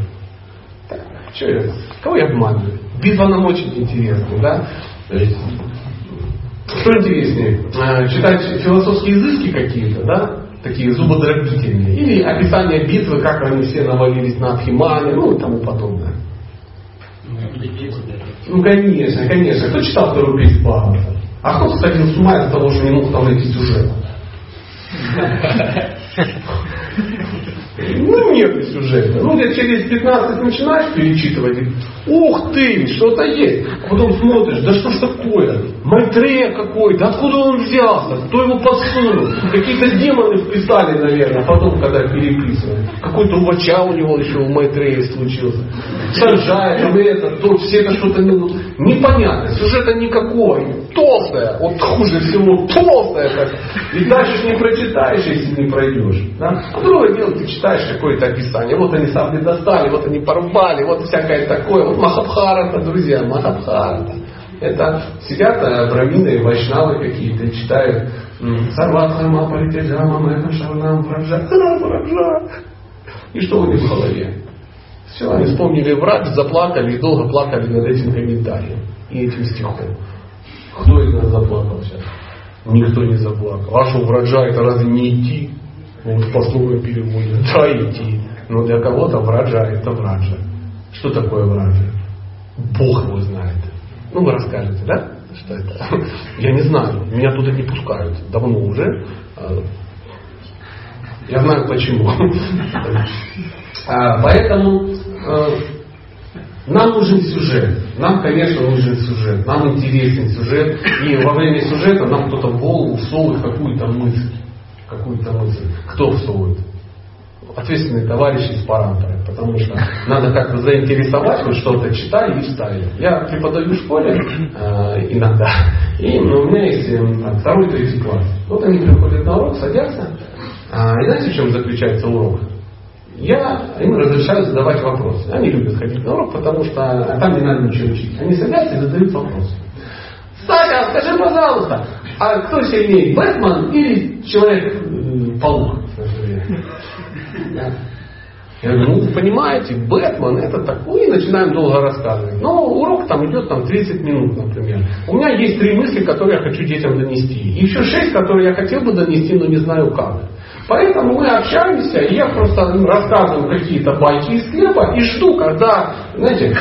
Так, что я, кого я обманываю? Битва нам очень интересна, да? Что интереснее, э, читать философские изыски какие-то, да? Такие зубодробительные. Или описание битвы, как они все навалились на Абхимане, ну и тому подобное. Ну, конечно, конечно. Кто читал вторую песню Бхагавата? А кто сходил с ума из-за того, что не мог там найти сюжет? Ну, нет сюжета. Ну, где через 15 начинаешь перечитывать, ух ты, что-то есть. А потом смотришь, да что ж такое? Майтрея какой-то, откуда он взялся? Кто его подсунул? Какие-то демоны вписали, наверное, потом, когда переписывали. Какой-то увача у него еще в Майтрее случился. Санджай, там это, то, все это что-то не, непонятно. Сюжета никакого. Толстая, вот хуже всего толстая. Так. И дальше не прочитаешь, если не пройдешь. Да? А другое дело, ты читаешь какое-то описание. Вот они сабли достали, вот они порубали, вот всякое такое. Махабхарата, друзья, Махабхарата. Это сидят брамины, вайшнавы какие-то, читают Сарватхарма Паритяджама Мэха Шарнам Праджа Праджа. И что у них в голове? Все, они вспомнили враг, заплакали и долго плакали над этим комментарием и этим стихом. Кто из нас заплакал сейчас? Никто не заплакал. А что враджа это разве не идти? Вот пословно переводят. Да, идти. Но для кого-то враджа это враджа. Что такое враджа? Бог его знает. Ну, вы расскажете, да? Что это? Я не знаю. Меня туда не пускают. Давно уже. А, я знаю почему. А, поэтому э, нам нужен сюжет. Нам, конечно, нужен сюжет. Нам интересен сюжет. И во время сюжета нам кто-то в голову всовывает какую-то мысль. Какую-то мысль. Кто всовывает? Ответственные товарищи из парампоры, потому что надо как-то заинтересовать, хоть что-то читали и вставили. Я преподаю в школе э, иногда, и ну, у меня есть э, второй, третий класс. Вот они приходят на урок, садятся, э, и знаете, в чем заключается урок? Я им разрешаю задавать вопросы. Они любят ходить на урок, потому что там не надо ничего учить. Они садятся и задают вопросы. Саня, скажи, пожалуйста, а кто сильнее, Бэтмен или Человек-паук? Я говорю, ну, понимаете, Бэтмен это такой, и начинаем долго рассказывать. Но урок там идет там 30 минут, например. У меня есть три мысли, которые я хочу детям донести. И еще шесть, которые я хотел бы донести, но не знаю как. Поэтому мы общаемся, и я просто рассказываю какие-то байки из хлеба и жду, когда, знаете,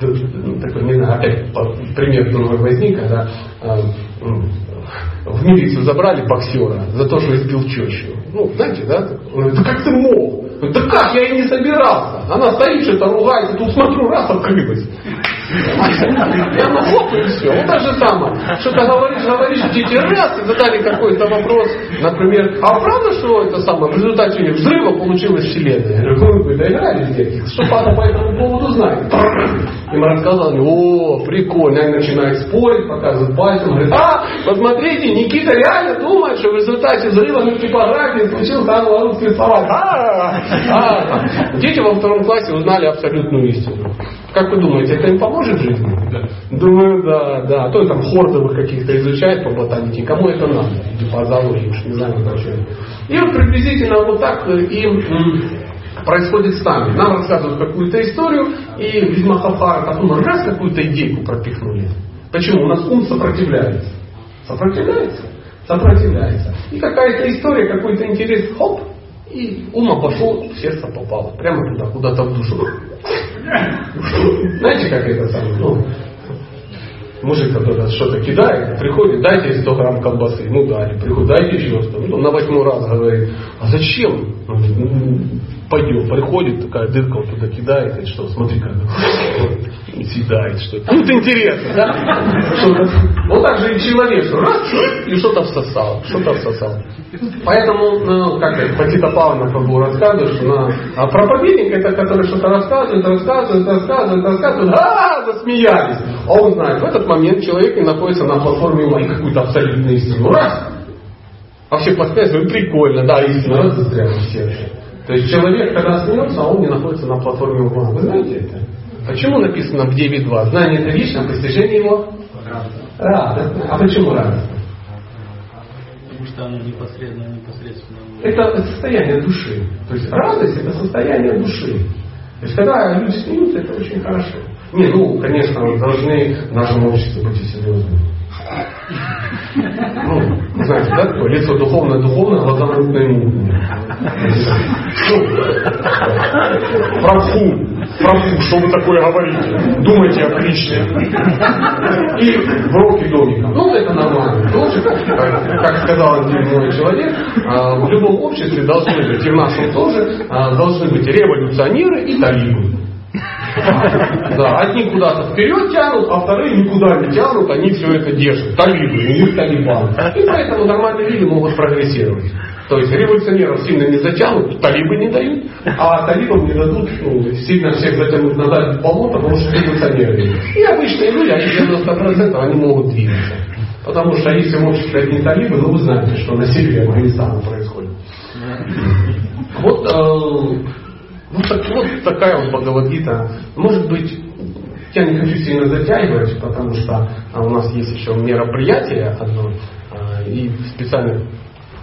такой, не знаю, опять пример другой возник, когда э, в милицию забрали боксера за то, что избил тещу. Ну, знаете, да? Он да как ты мог? Да как, я и не собирался. Она стоит, что-то ругается, тут смотрю, раз открылась. На хоп и все. Вот так же самое. Что-то говоришь, говоришь, дети раз и задали какой-то вопрос. Например, а правда, что это самое, в результате взрыва получилась вселенная? Я говорю, вы доигрались здесь. Что папа по этому поводу знает? Им рассказал, о, прикольно. Они начинают спорить, показывают пальцем. Говорят, а, посмотрите, Никита реально думает, что в результате взрыва на типографии случился англо-русский словарь. А, а. Дети во втором классе узнали абсолютную истину. Как вы думаете, это им поможет в жизни? Да. Думаю, да, да. А то там хордовых каких-то изучает по ботанике. Кому это надо? По зоологии, уж не знаю, зачем. И вот приблизительно вот так им происходит с нами. Нам рассказывают какую-то историю, и из Махабхара потом раз какую-то идейку пропихнули. Почему? У нас ум сопротивляется. Сопротивляется? Сопротивляется. И какая-то история, какой-то интерес, хоп, и ум обошел, в сердце попал. Прямо туда, куда-то в душу. Знаете, как это самое? Ну, мужик который что-то кидает, приходит, дайте 100 грамм колбасы, ему дали, приходит, дайте еще 100. Ну, на восьмой раз говорит, а зачем? Пойдем, приходит, такая дырка вот туда кидает, и что, смотри, как съедает что-то. Ну, это интересно, да? Вот так же и человек, что раз, и что-то всосал, что-то всосал. Поэтому, ну, как это, Патита Павловна Прабу рассказывает, что на, а проповедник это, который что-то рассказывает, рассказывает, рассказывает, рассказывает, а, засмеялись. А он знает, в этот момент человек не находится на платформе и какую-то абсолютную истину. Раз! А все подсказывают, прикольно, да, истина, раз застряла в сердце. То есть человек, когда смеется, а он не находится на платформе ума. Вы знаете это? Почему написано в 9.2? Знание это вечное, постижение его? Радостно. А почему радостно? что оно непосредственно, непосредственно... Это состояние души. То есть радость это состояние души. То есть когда люди смеются, это очень хорошо. Не, ну, конечно, должны в нашем обществе быть и серьезными. Ну, знаете, да, такое лицо духовное-духовное, глаза мутные-мутные. Профу, профу, что вы такое говорите? Думайте о Кришне. И бровки домиком. Ну, это нормально. Тоже, как сказал один мой человек, а, в любом обществе должны быть, и в нашем тоже, а, должны быть революционеры и талибы. Да, одни куда-то вперед тянут, а вторые никуда не тянут, они все это держат. Талибы, у них талибан. И поэтому нормальные люди могут прогрессировать. То есть революционеров сильно не затянут, талибы не дают, а талибам не дадут ну, сильно всех затянуть назад в болото, потому что революционеры. И обычные люди, они 90% они могут двигаться. Потому что если в обществе одни талибы, ну вы знаете, что на севере Афганистана происходит. Вот э, ну так вот такая вот Бхагавадгита. Может быть, я не хочу сильно затягивать, потому что а, у нас есть еще мероприятие одно, а, и специально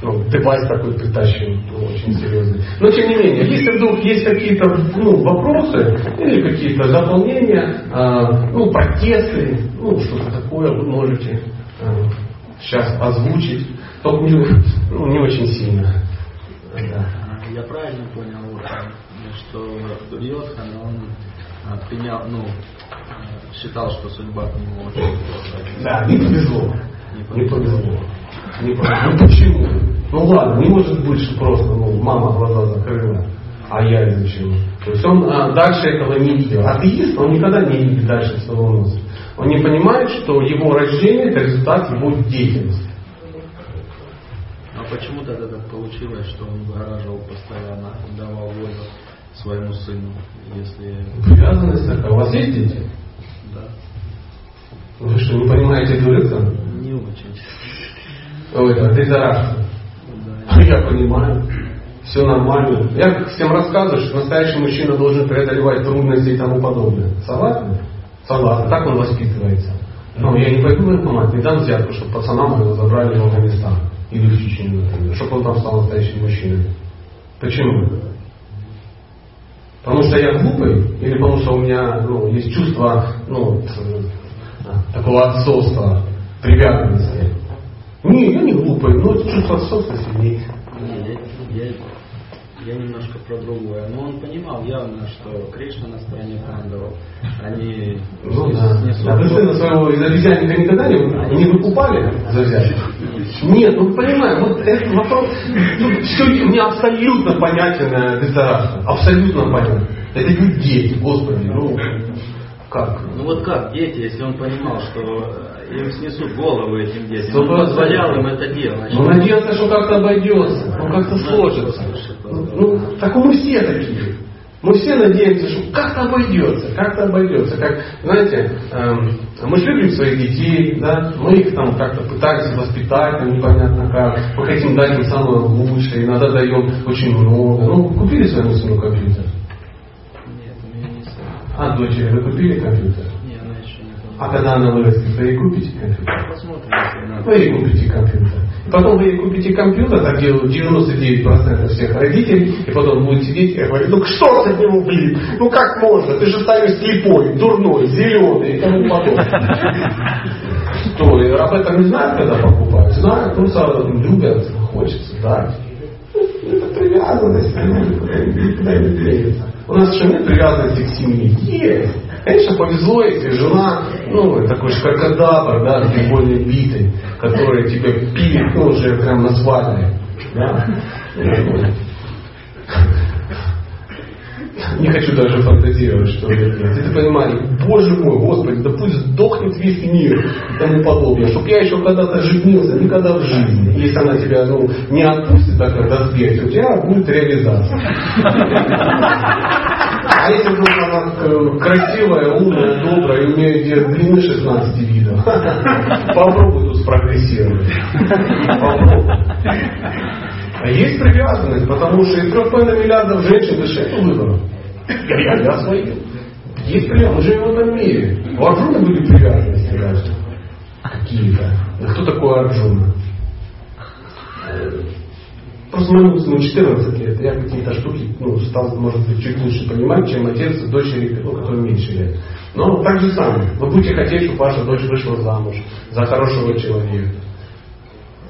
ну, девайс такой притащен, очень серьезный. Но тем не менее, если вдруг есть какие-то ну, вопросы или какие-то заполнения, а, ну, протесты, ну, что-то такое, вы можете сейчас озвучить, только не, ну, не очень сильно. Да. Я правильно понял, что Дурьотхан, он а, принял, ну, считал, что судьба к нему очень Да, не повезло. Не повезло. Не повезло. Не повезло. Ну почему? Ну ладно, не может быть, что просто ну, мама глаза закрыла, а я изучил. То есть он а, дальше этого не видел. Атеист, он никогда не видит дальше своего носа. Он не понимает, что его рождение это результат его деятельности. А почему тогда так получилось, что он выгораживал постоянно, давал волю своему сыну, если... Привязанность такая. У вас есть дети? Да. Вы что, не понимаете дуэльта? Не очень. Ой, да, ты зарашка. Да. Я понимаю. Все нормально. Я всем рассказываю, что настоящий мужчина должен преодолевать трудности и тому подобное. Согласны? Согласны. Так он воспитывается. Но я не пойду военкомат, не дам взятку, чтобы пацанам моего забрали в Афганистан. Или в Чечню, например, чтобы он там стал настоящим мужчиной. Почему? Потому что я глупый, или потому что у меня ну, есть чувство ну, такого отцовства, привязанности. Не, я не глупый, но чувство отцовства сильнее. Я, немножко про другое. Но он понимал явно, что Кришна на стороне пандавов. Они ну, да. А вы сына своего из обезьянника никогда не, не выкупали? Нет, ну понимаю, вот этот вопрос, ну, все мне абсолютно понятен э, Десарашта. Абсолютно понятен. Это не дети, Господи, ну как? Ну вот как дети, если он понимал, что им снесут головы этим детям. Он позволял им это делать. Ну, надеялся, что как-то обойдется, ну, как-то сложится. Ну, ну, так мы все такие. Мы все надеемся, что как-то обойдется, как-то обойдется. Как, знаете, эм, мы же любим своих детей, да, мы их там как-то пытаемся воспитать, там непонятно как, мы хотим дать им самое лучшее, иногда даем очень много. Ну, купили своему сыну компьютер? Нет, у меня не сын. А, дочери, вы купили компьютер? А когда она вырастет, вы ей купите компьютер? Посмотрим, Вы ей купите компьютер. Потом вы ей купите компьютер, так делают 99% всех родителей, и потом будет сидеть и говорить, ну что с него, блин, ну как можно, ты же станешь слепой, дурной, зеленый и тому подобное. Что, об этом не знают, когда покупают? Знают, просто любят, хочется дать. Это привязанность, никуда не клеится. У нас еще нет привязанности к семье. Есть. Конечно, повезло, если жена, ну, такой шкаркадабр, да, с более битой, который тебе пилит, ну, уже прям на свадьбе. Да? Не хочу даже фантазировать, что это понимаешь, боже мой, Господи, да пусть сдохнет весь мир и тому подобное. Чтоб я еще когда-то женился, никогда в жизни. Если она тебя ну, не отпустит, так когда сбегать, у тебя будет реализация. А если вдруг она э, красивая, умная, добрая и умеет делать длины 16 видов, попробуй тут спрогрессировать. Попробуй. А есть привязанность, потому что из 3,5 миллиардов женщин лишены выбора. Я, я свою. Есть привязанность, мы живем в этом мире. У Арджуна были привязанности даже. Какие-то. Да кто такой Арджуна? Просто моему сыну 14 лет, я какие-то штуки ну, стал, может быть, чуть лучше понимать, чем отец дочери, ну, который меньше лет. Но так же самое. Вы будете хотеть, чтобы ваша дочь вышла замуж за хорошего человека.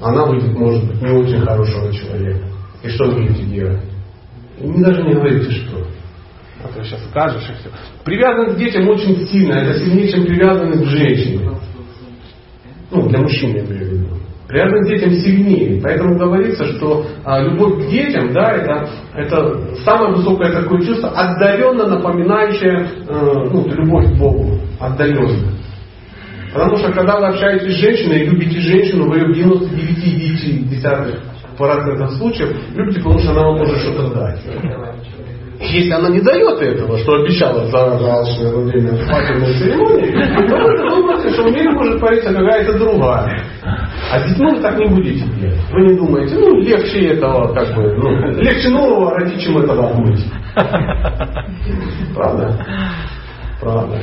Она выйдет, может быть, не очень хорошего человека. И что вы будете делать? И не даже не говорите, что. А то сейчас скажешь и все. Привязанность к детям очень сильно. Это сильнее, чем привязанность к женщине. Ну, для мужчин я имею в виду. Привязанность к детям сильнее. Поэтому говорится, что а, любовь к детям, да, это, это самое высокое такое чувство, отдаленно напоминающее э, ну, любовь к Богу. Отдаленно. Потому что когда вы общаетесь с женщиной и любите женщину, вы ее в 99,9% случаев любите, потому что она вам может что-то дать. Если она не дает этого, что обещала за во время свадебной церемонии, то вы думаете, что в мире может твориться какая-то другая. А с детьми вы так не будете делать. Вы не думаете, ну легче этого, как бы, ну, легче нового родить, чем этого отмыть. Правда? Правда.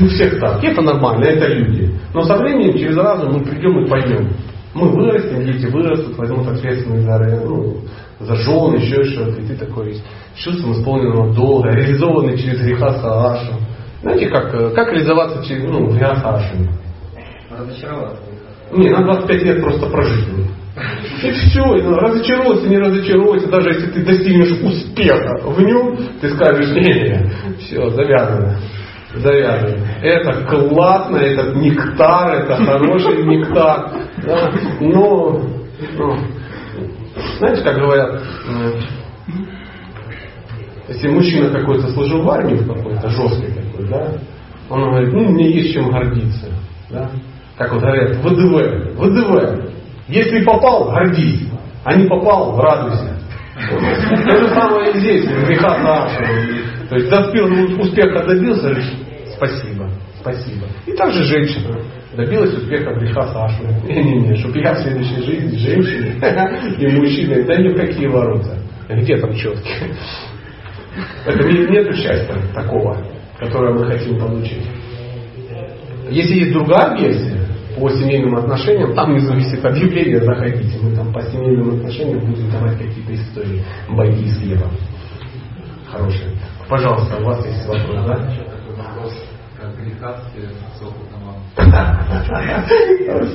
У всех так. Это нормально, это люди. Но со временем, через разум мы придем и поймем. Мы вырастем, дети вырастут, возьмут ответственность за, ну, за жен, еще что-то. И ты такой с чувством исполненного долга, реализованный через греха Саашу. Знаете, как, как реализоваться через ну, греха Саашу? Разочароваться. Не, на 25 лет просто прожить. И все, разочаровывайся, не разочаровывайся, даже если ты достигнешь успеха в нем, ты скажешь, не, не, все, завязано завязываем. Это классно, это нектар, это хороший нектар. Да? Но, но, знаете, как говорят, если мужчина какой-то служил в армии какой-то, жесткий такой, да, он говорит, ну, мне есть чем гордиться. Да? Как вот говорят, ВДВ, ВДВ. Если попал, гордись. А не попал, радуйся. То же самое и здесь, греха. То есть доспел успеха добился, спасибо, спасибо. И также женщина добилась успеха греха Сашу. Не-не-не, чтобы я в следующей жизни женщиной и мужчиной, да ни в какие ворота. Где там четкие? Это нет счастья такого, которое мы хотим получить. Если есть другая версия по семейным отношениям, там внизу висит объявление, заходите. Мы там по семейным отношениям будем давать какие-то истории, байки с хлебом. Хорошие. Пожалуйста, у вас есть вопрос, да? Грехатстве с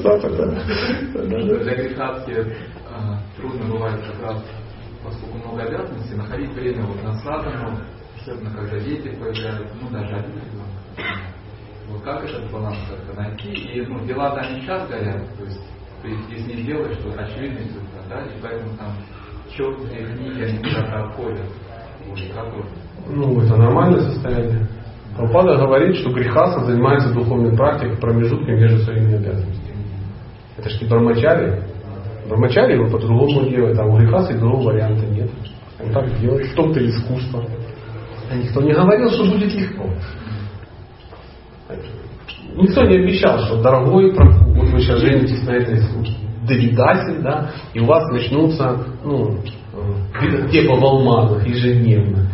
опытом. Для грехатстве трудно бывает как раз, поскольку много обязанностей, находить время вот на садану, особенно когда дети появляются, ну даже один ребенок. Вот как этот баланс как-то найти? И ну, дела-то они сейчас горят, то есть ты если не делаешь, то очевидно результат, да, и поэтому там четкие книги, они куда-то отходят. Вот, как вот ну, это нормальное состояние. Прабхупада говорит, что грехаса занимается духовной практикой промежутками между своими обязанностями. Это же не брамачари. Брамачари его по-другому делает, а у грехаса и другого варианта нет. Он так делает. В том-то искусство. А никто не говорил, что будет легко. Никто не обещал, что дорогой вот вы сейчас женитесь на этой Давидасе, да, и у вас начнутся, ну, э, типа в алмазах ежедневно.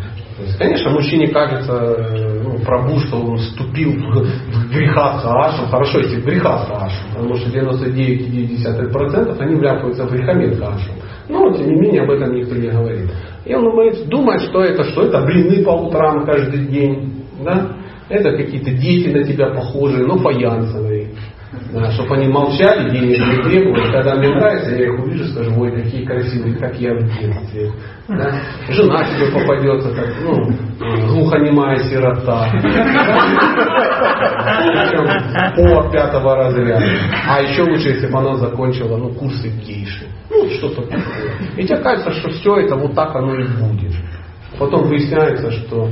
То есть, конечно, мужчине кажется, э, ну, пробу, что он вступил в греха Саашу. Хорошо, если в греха Саашу, потому что 99,9% они вляпываются в грехомет Саашу. Но, тем не менее, об этом никто не говорит. И он думает, думает, что это, что это блины по утрам каждый день, да? Это какие-то дети на тебя похожие, но фаянсовые. Чтобы они молчали, денег не требовали. Когда мне нравится, я их увижу, скажу, ой, какие красивые, как я в детстве. Да? Жена тебе попадется, как, ну, глухонемая сирота. По пятого разряда. А еще лучше, если бы она закончила ну, курсы гейши. Ну, что-то такое. И тебе кажется, что все это вот так оно и будет. Потом выясняется, что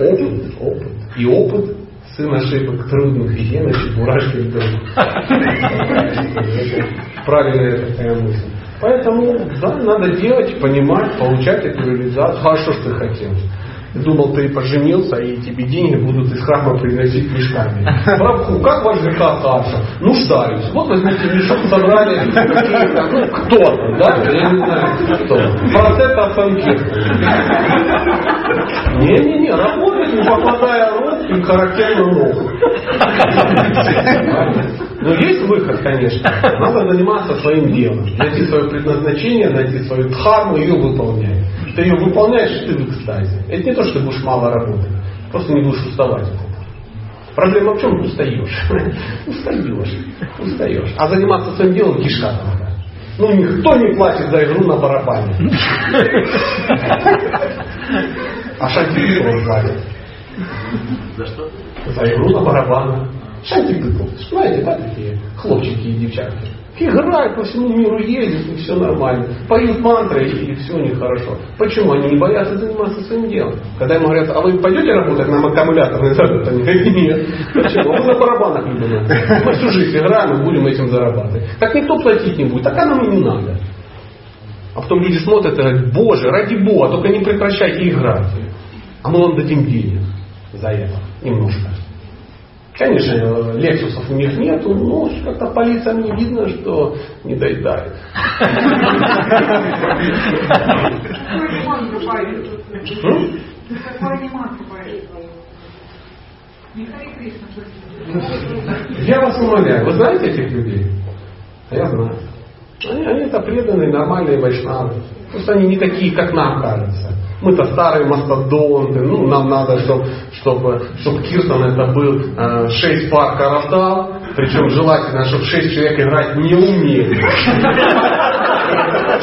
опыт, опыт. И опыт сын ошибок трудных и немощи, мурашки в. Правильная такая мысль. Поэтому, да, надо делать, понимать, получать эту реализацию. А что ж ты хотел? Думал, ты поженился, и тебе деньги будут из храма приносить мешками. Прабху, как ваш ЖК Саша? Нуждаюсь. Вот возьмите мешок, собрали кто-то, да? Я не знаю, кто. Процент санкета. Не-не-не, работать, не покладая рук и характерно ног. Но есть выход, конечно. Надо заниматься своим делом. Найти свое предназначение, найти свою дхарму и ее выполнять. Ты ее выполняешь, ты в экстазе. Это не то, что ты будешь мало работать. Просто не будешь уставать от этого. Проблема в чем? Устаешь. Устаешь. Устаешь. А заниматься своим делом кишка надо. Ну, никто не платит за игру на барабане. А Шантипипов платит. За что? За игру на барабанах. Шантипипов. Знаете, да, такие хлопчики и девчатки. Играют по всему миру, ездят, и все нормально. Поют мантры, и все у них хорошо. Почему? Они не боятся заниматься своим делом. Когда ему говорят, а вы пойдете работать на аккумуляторной завод? Они говорят, нет. Почему? Мы на барабанах будем. Мы всю жизнь играем и будем этим зарабатывать. Так никто платить не будет, так нам и не надо. А потом люди смотрят и говорят, боже, ради бога, только не прекращайте играть. А мы вам дадим денег за это. Немножко. Конечно, лексусов у них нету, но как-то по лицам не видно, что не доедает. Я вас умоляю, вы знаете этих людей? Я знаю. Они, они это преданные, нормальные вайшнавы. Просто они не такие, как нам кажется. Мы-то старые мастодонты, ну, нам надо, чтобы, чтобы, чтобы Кирсон это был э, 6 пар каратал, причем желательно, чтобы 6 человек играть не умели.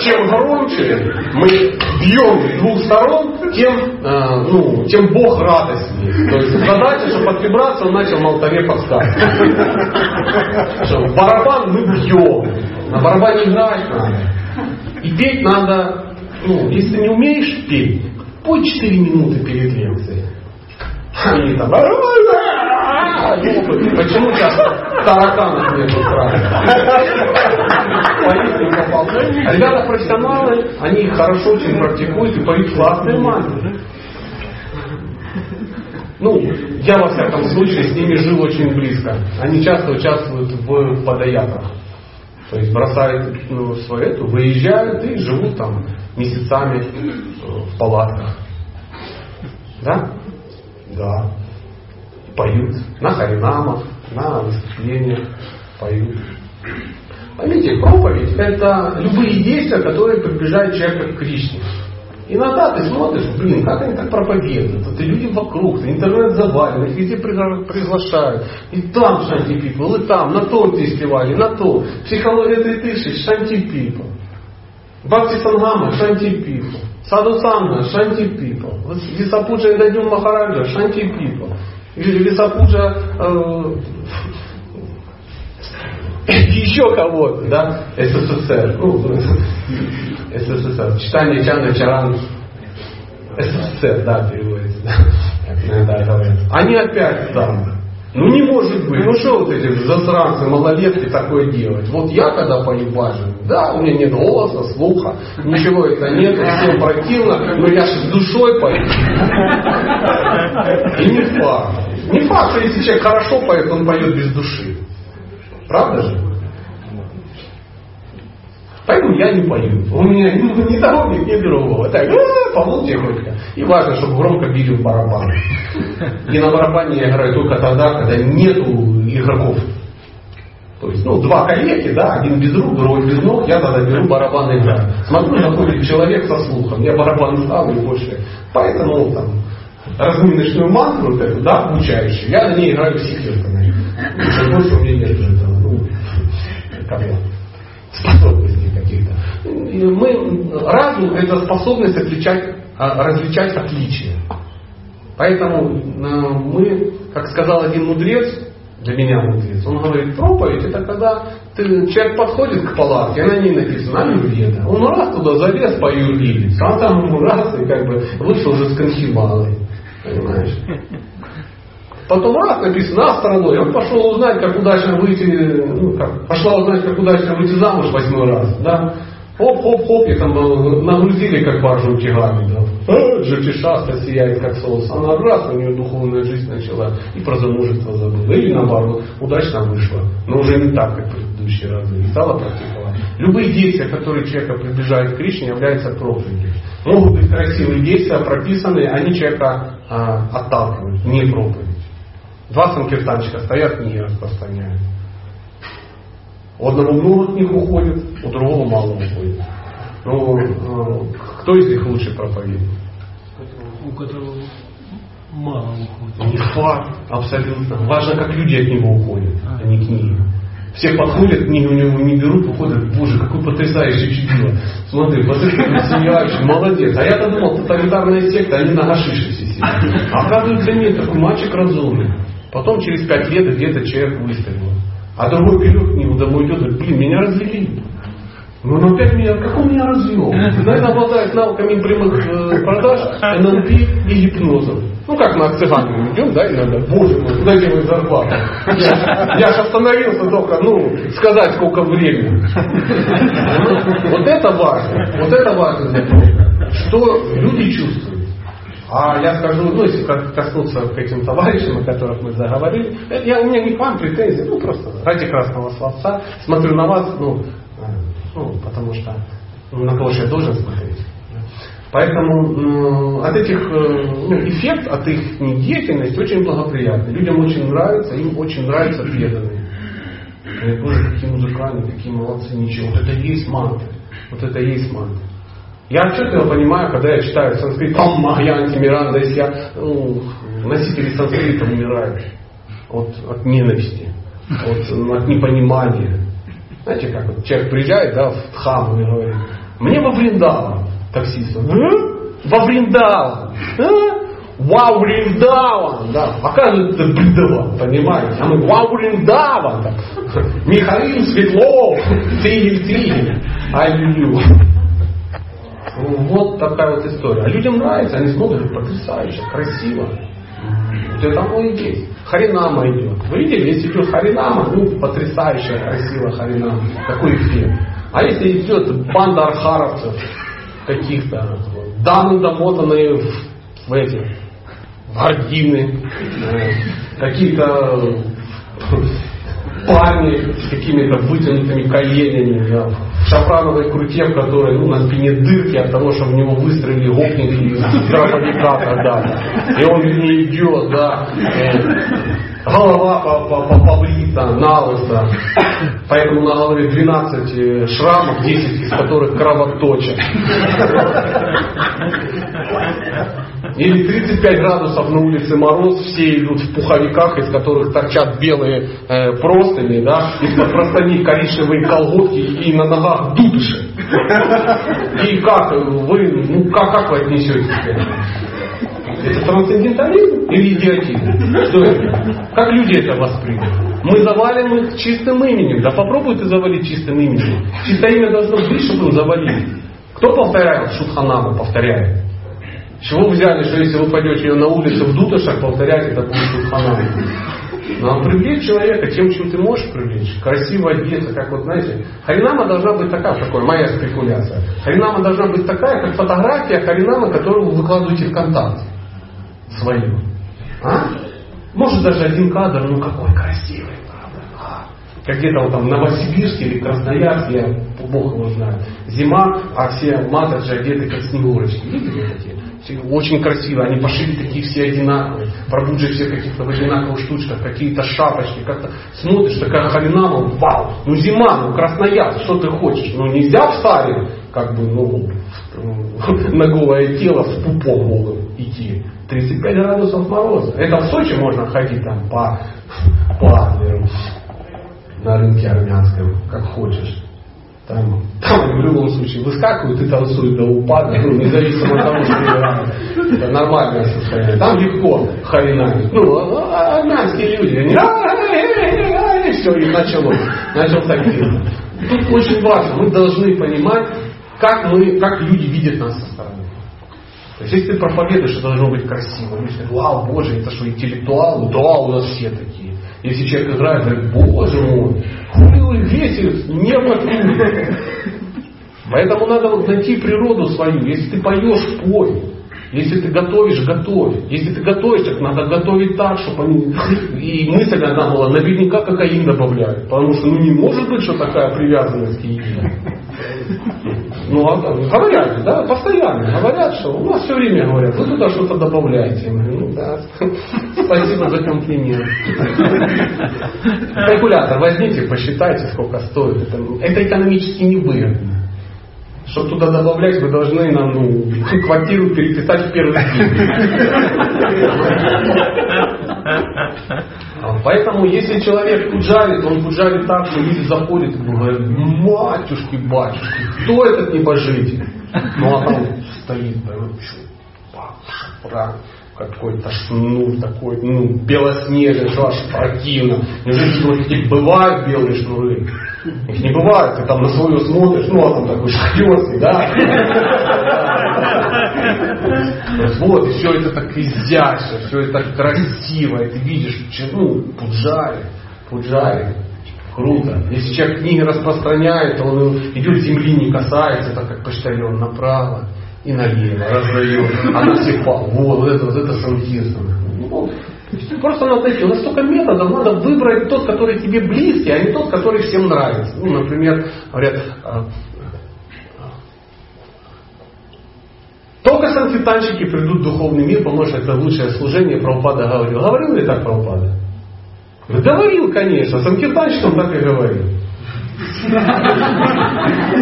Чем громче мы бьем с двух сторон, тем, э, ну, тем Бог радостнее. То есть задача, чтобы вибрации он начал на алтаре подсказывать. Барабан мы бьем, на барабане играть надо. И петь надо ну, если ты не умеешь петь, пой 4 минуты перед лекцией. Они там... Почему сейчас тараканов нету ребята профессионалы, они хорошо очень практикуют и поют классные мантры. Ну, я во всяком случае с ними жил очень близко. Они часто участвуют в подаяках. То есть бросают ну, свою эту, выезжают и живут там месяцами в палатках. Да? Да. Поют на харинамах, на выступлениях поют. Поймите, проповедь это любые действия, которые приближают человека к Кришне. Иногда ты смотришь, блин, как они так проповедуют. Это люди вокруг, интернет завален, их везде приглашают. И там Шанти People, и там, на том фестивале, на то. Психология 3000, Шанти People. Бхакти Сангама, Шанти People. Саду Санга, Шанти People. Висапуджа Эдадюм Махараджа, Шанти People. Висапуджа э, еще кого-то, да, СССР. Ну, СССР. Читание Чана Чаран СССР, да, переводится. Да, говорят. Они опять там. Ну не может быть. Ну что вот эти засранцы, малолетки такое делать? Вот я когда пою бажен, да, у меня нет голоса, слуха, ничего это нет, всем противно, но я же душой пою. И не факт. Не факт, что если человек хорошо поет, он поет без души. Правда же? Поэтому я не пою. У меня ни того, ни, другого. Так, а, помол тихонько. И важно, чтобы громко били в барабан. И на барабане я играю только тогда, когда нету игроков. То есть, ну, два коллеги, да, один без рук, другой без ног, я тогда беру барабан и играю. Смотрю, находит человек со слухом, я барабан ставлю и больше. Поэтому там разминочную мантру, вот эту, да, обучающую, я на ней играю секретами. Больше у меня нет этого, ну, как способностей каких-то. Мы, разум это способность отличать, а, различать отличия. Поэтому э, мы, как сказал один мудрец, для меня мудрец, он говорит, проповедь это когда ты, человек подходит к палатке, на ней написано Аюрведа. Он раз туда залез по Аюрведе, а там ему раз и как бы вышел уже с конхималой. Понимаешь? Потом раз написано астрология. Он пошел узнать, как удачно выйти, ну, как, пошла узнать, как удачно выйти замуж восьмой раз. Да? Хоп-хоп-хоп, и там нагрузили, как баржу тягами. Да? а, джьотиш-шастра сияет как солнце. Она раз, у нее духовная жизнь начала и про замужество забыла. Или наоборот, удачно вышла, но уже не так, как предыдущие разы. И стала практиковать. Любые действия, которые человека приближают к Кришне, являются проповедью. Могут быть красивые действия, прописанные, они человека а, отталкивают, не проповедь. Два санкиртанчика стоят, не распространяют. У одного много от них уходит, у другого мало уходит. Ну, э, кто из них лучше проповедник? У которого мало уходит. Не факт, абсолютно. Важно, как люди от него уходят, а не книги. Все подходят, книги у него не берут, уходят, боже, какой потрясающий чудило. Смотри, потрясающий, молодец. А я-то думал, тоталитарная секта, они на гашише все сидят. А оказывается, нет, такой мальчик разумный. Потом через пять лет где-то человек выставил. А другой берет книгу, домой идет, говорит, блин, меня развели. Ну, он опять меня, как он меня развел? Наверное, обладает навыками прямых э, продаж, НЛП и гипнозом. Ну, как к цыганам идем, да, иногда, боже мой, куда делать зарплату? Я, я же остановился только, ну, сказать, сколько времени. Вот это важно, вот это важно что люди чувствуют. А я скажу, ну, если коснуться к этим товарищам, о которых мы заговорили, это я, у меня не к вам претензий, ну, просто ради красного словца, смотрю на вас, ну, ну, потому что ну, на кого же я должен смотреть. Поэтому от этих, э, ну, эффект от их деятельности очень благоприятный. Людям очень нравится, им очень нравятся преданные. Боже, какие музыкальные, какие молодцы, ничего. Вот это и есть мантры. Вот это и есть мантры. Я отчетливо понимаю, когда я читаю санскрит, там Махьянти, Миранда, если я, ну, носители санскрита умирают от, от ненависти, от, от непонимания. Знаете, как вот человек приезжает, да, в Дхаму и говорит, мне во Вриндаван, таксист, а? во Вриндаван, а? Вау, Вриндаван, да, оказывается, это Вриндаван, понимаете, а мы Вау, Вриндаван. Михаил Светлов, Тигель, Тигель, Аллилуйя. Вот такая вот история. А людям нравится, они смотрят, потрясающе, красиво. Вот это оно и есть. Харинама идет. Вы видели, если идет харинама, ну, потрясающая, красивая харинама. Какой эффект. А если идет банда архаровцев каких-то, дамы домотанные в, в эти, в гардины, э, какие-то парни с какими-то вытянутыми коленями, да, в шафрановой круте, в которой ну, на спине дырки от того, что в него выстрелили гопники из дробовика тогда. И он не идет, да. И голова побрита, налыса. Поэтому на голове 12 э, шрамов, 10 из которых кровоточат. Или 35 градусов на улице мороз, все идут в пуховиках, из которых торчат белые э, простыни, да, из-под простыни коричневые колготки и на ногах дудыши. И как вы, ну как, как вы отнесетесь к этому? Это трансцендентализм или идиотизм? Что это? Как люди это восприняли? Мы завалим их чистым именем. Да попробуй ты завалить чистым именем. Чистое имя должно быть, чтобы завалили. Кто повторяет Шутханаму? Повторяет. Чего взяли, что если вы пойдете на улицу в дутошах, повторять это будет Шутханаму? Но привлечь человека тем, чем ты можешь привлечь. Красиво одеться, как вот знаете. Харинама должна быть такая, такой, моя спекуляция. Харинама должна быть такая, как фотография Харинама, которую вы выкладываете в контакт свою. А? Может даже один кадр, ну какой красивый, правда. Как где-то вот там Новосибирске или Красноярске, я Бог его знает. Зима, а все матаджи одеты как снегурочки. Видели такие? Очень красиво, они пошили такие все одинаковые, пробуджи все каких-то в одинаковых штучках, какие-то шапочки, как-то смотришь, такая халинама, вау, ну зима, ну Красноярск, что ты хочешь, ну нельзя в саре, как бы, ну, на голое тело с пупом голым идти. 35 градусов мороза. Это в Сочи можно ходить там по, по на рынке армянском, как хочешь. Там, там в любом случае выскакивают и танцуют до упада, ну, независимо от того, что играют. Это нормальное состояние. Там легко харинамить. Ну, а, а, армянские люди, они и все, и началось. Начался фильм. Тут очень важно, мы должны понимать, как, мы, как люди видят нас со стороны. То есть, если ты проповедуешь, что должно быть красиво, говорят, вау, боже, это что, интеллектуалы? Да, у нас все такие. Если человек играет, говорит, боже мой, вы весит, не вокруг. Поэтому надо вот найти природу свою. Если ты поешь, пой. Если ты готовишь, готовь. Если ты готовишь, так надо готовить так, чтобы они... И мысль одна была, наверняка кокаин добавляют. Потому что ну не может быть, что такая привязанность к еде. Ну, а, говорят, да, постоянно говорят, что у нас все время говорят, вы туда что-то добавляете. ну да, спасибо за комплимент. Калькулятор возьмите, посчитайте, сколько стоит. Это, это экономически невыгодно. Чтобы туда добавлять, вы должны нам ну, квартиру переписать в первый день. А поэтому, если человек пуджарит, он пуджарит так, что люди заходят и говорят, матюшки, батюшки, кто этот небожитель? Ну а там стоит, ну что, какой-то шнур такой, ну, белоснежный, что аж противно. Неужели что такие бывают белые шнуры? Их не бывает, ты там на свою смотришь, ну, а там такой шхлёстый, да? Вот, и все это так изящно, все это красиво, и ты видишь, ну, пуджари, пуджари, круто. Если человек книги распространяет, то он идет земли не касается, так как почтальон направо и налево раздает, а на всех вот, вот это, вот это самоединство. Ну, Просто надо найти. У нас столько методов, надо выбрать тот, который тебе близкий, а не тот, который всем нравится. Ну, например, говорят, а, только санквитанщики придут в духовный мир, потому что это лучшее служение, Прабхупада говорил. Говорил ли так Прабхупада? Говорил, конечно, санкиртанщикам так и говорил.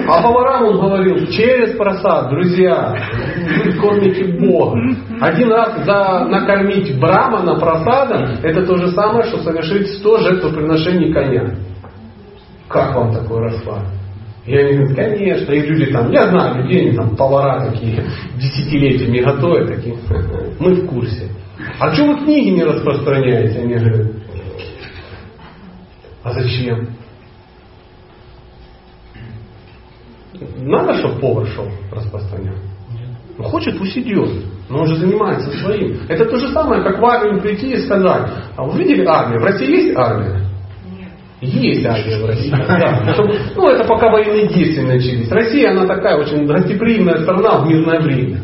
А поварам он говорил, через просад, друзья, кормите Бога. Один раз за накормить брамана просадом, это то же самое, что совершить 100 жертвоприношений коня. Как вам такой расклад? И они говорят, конечно, и люди там, я знаю людей, они там повара такие, десятилетиями готовят, такие, мы в курсе. А что вы книги не распространяете? Они говорят, а зачем? Надо, чтобы повар шел распространял. Ну, хочет, пусть идет. Но он же занимается своим. Это то же самое, как в армию прийти и сказать, а вы видели армию? В России есть армия? Есть армия в России. Да. Чтобы, ну, это пока военные действия начались. Россия, она такая очень гостеприимная страна в мирное время.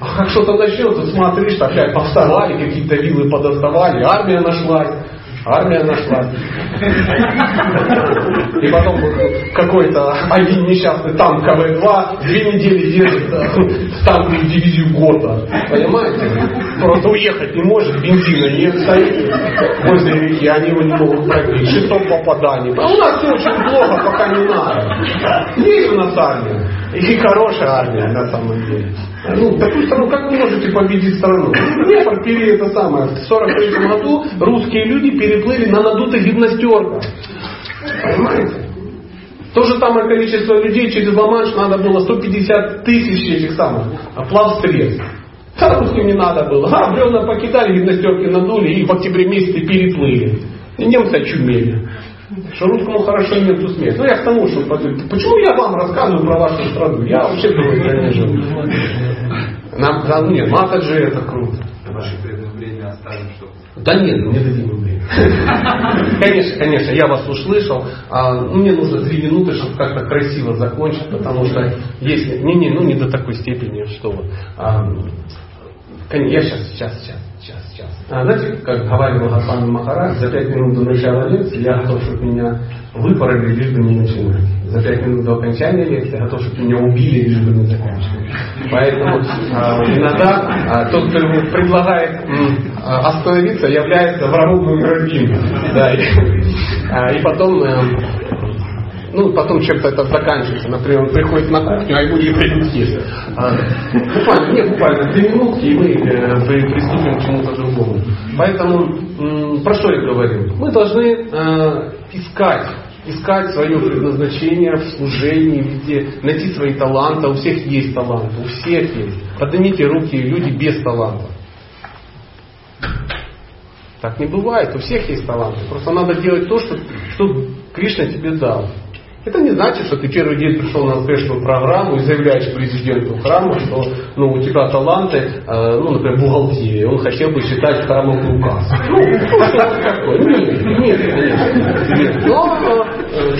А как что-то начнется, смотришь, опять повставали, какие-то вилы подоставали, армия нашлась. Армия нашла. И потом какой-то один несчастный танк КВ-2 две недели держит в танковую дивизию года. Понимаете? Просто уехать не может, бензина нет, стоит возле реки, они его не могут пробить. 600 попаданий. А у нас все очень плохо, пока не надо. Есть у нас армия. И хорошая армия на самом деле. Ну, такую страну, как вы можете победить страну? Днепр пили это самое. В 43 году русские люди переплыли на надутых гимнастерках. Понимаете? То же самое количество людей через Ла-Манш надо было 150 тысяч этих самых плавсредств. А русским не надо было. А, бревна покидали, гимнастерки надули и в октябре месяце переплыли. И немцы очумели. Что русскому хорошо немцу смех. Ну я к тому, что почему я вам рассказываю про вашу страну? Я вообще в другой стране живу. Нам, да, нет, Матаджи это круто. Ваше время оставим, чтобы... Да нет, не дадим время. Конечно, конечно, я вас услышал. А, ну, мне нужно две минуты, чтобы как-то красиво закончить, потому что если... Не-не, ну не до такой степени, что вот. А, я сейчас, сейчас, сейчас, знаете, как говорил Гапан Махарадж, за пять минут до начала лекции я готов, чтобы меня выпороли, лишь бы не начинать. За пять минут до окончания лекции я готов, чтобы меня убили, лишь бы не заканчивать. Поэтому а, иногда а, тот, кто ему предлагает а, остановиться, является врагом номер один. Да, и, а, и потом а, ну, потом чем-то это заканчивается. Например, он приходит на кухню, а ему не принести. А, буквально, нет, буквально две минутки, и мы э, приступим к чему-то другому. Поэтому, м, про что я говорю? Мы должны э, искать искать свое предназначение в служении, везде, найти свои таланты. У всех есть таланты, у всех есть. Поднимите руки, люди без таланта. Так не бывает, у всех есть таланты. Просто надо делать то, что, что Кришна тебе дал. Это не значит, что ты первый день пришел на успешную программу и заявляешь президенту храма, что ну, у тебя таланты, э, ну, например, бухгалтерия, он хотел бы считать храмом указ. Ну, ну что такое? Нет, нет, конечно. Нет. Но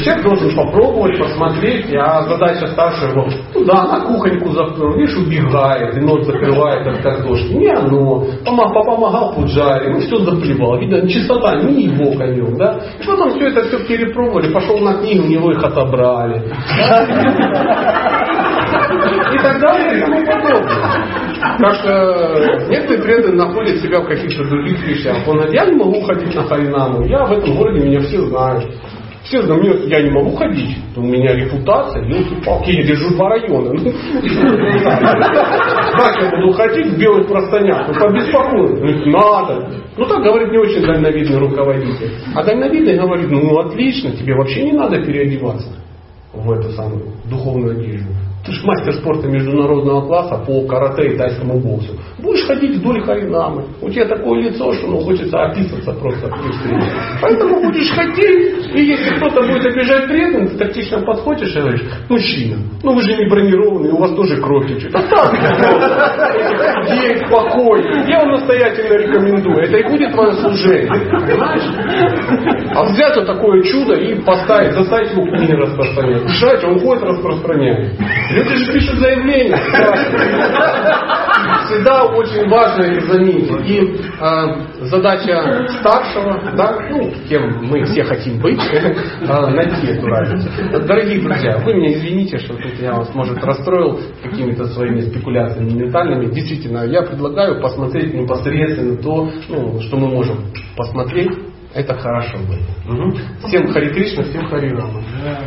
человек должен попробовать, посмотреть, а задача старшего, ну да, на кухоньку видишь, убегает, и нос закрывает от картошки. Не оно. Помогал пуджаре, ну все заплевал. Видно, чистота не его конем, да. И потом все это все перепробовали, пошел на книгу, у него их отобрали. И так далее, и тому подобное. Так что некоторые преданные находят себя в каких-то других вещах. Он говорит, я не могу ходить на Харинаму, я в этом городе, меня все знают. Все знают, я не могу ходить, у меня репутация, елки-палки, я держу два района. Ну, как я буду ходить в белых простынях? Ну, побеспокоен. Надо. Ну, так говорит не очень дальновидный руководитель. А дальновидный говорит, ну, отлично, тебе вообще не надо переодеваться в эту самую духовную одежду. Ты же мастер спорта международного класса по карате и тайскому боксу. Будешь ходить вдоль Харинамы. У тебя такое лицо, что ну, хочется описаться просто при. Поэтому будешь ходить, и если кто-то будет обижать преданных, ты тактично подходишь и говоришь, мужчина, ну вы же не бронированные, у вас тоже кровь течет. Оставьте в покой. Я вам настоятельно рекомендую. Это и будет твое служение. Понимаешь? А взять вот такое чудо и поставить, заставить его книги распространять. Решать, он ходит распространяет. Люди же пишут заявления. Всегда очень важно заметить. И э, задача старшего, да, ну, кем мы все хотим быть, э, найти эту разницу. Дорогие друзья, вы меня извините, что тут я вас, может, расстроил какими-то своими спекуляциями ментальными. Действительно, я предлагаю посмотреть непосредственно то, ну, что мы можем посмотреть. Это хорошо будет. Угу. Всем Хари Кришна, всем Хари Рама. Да.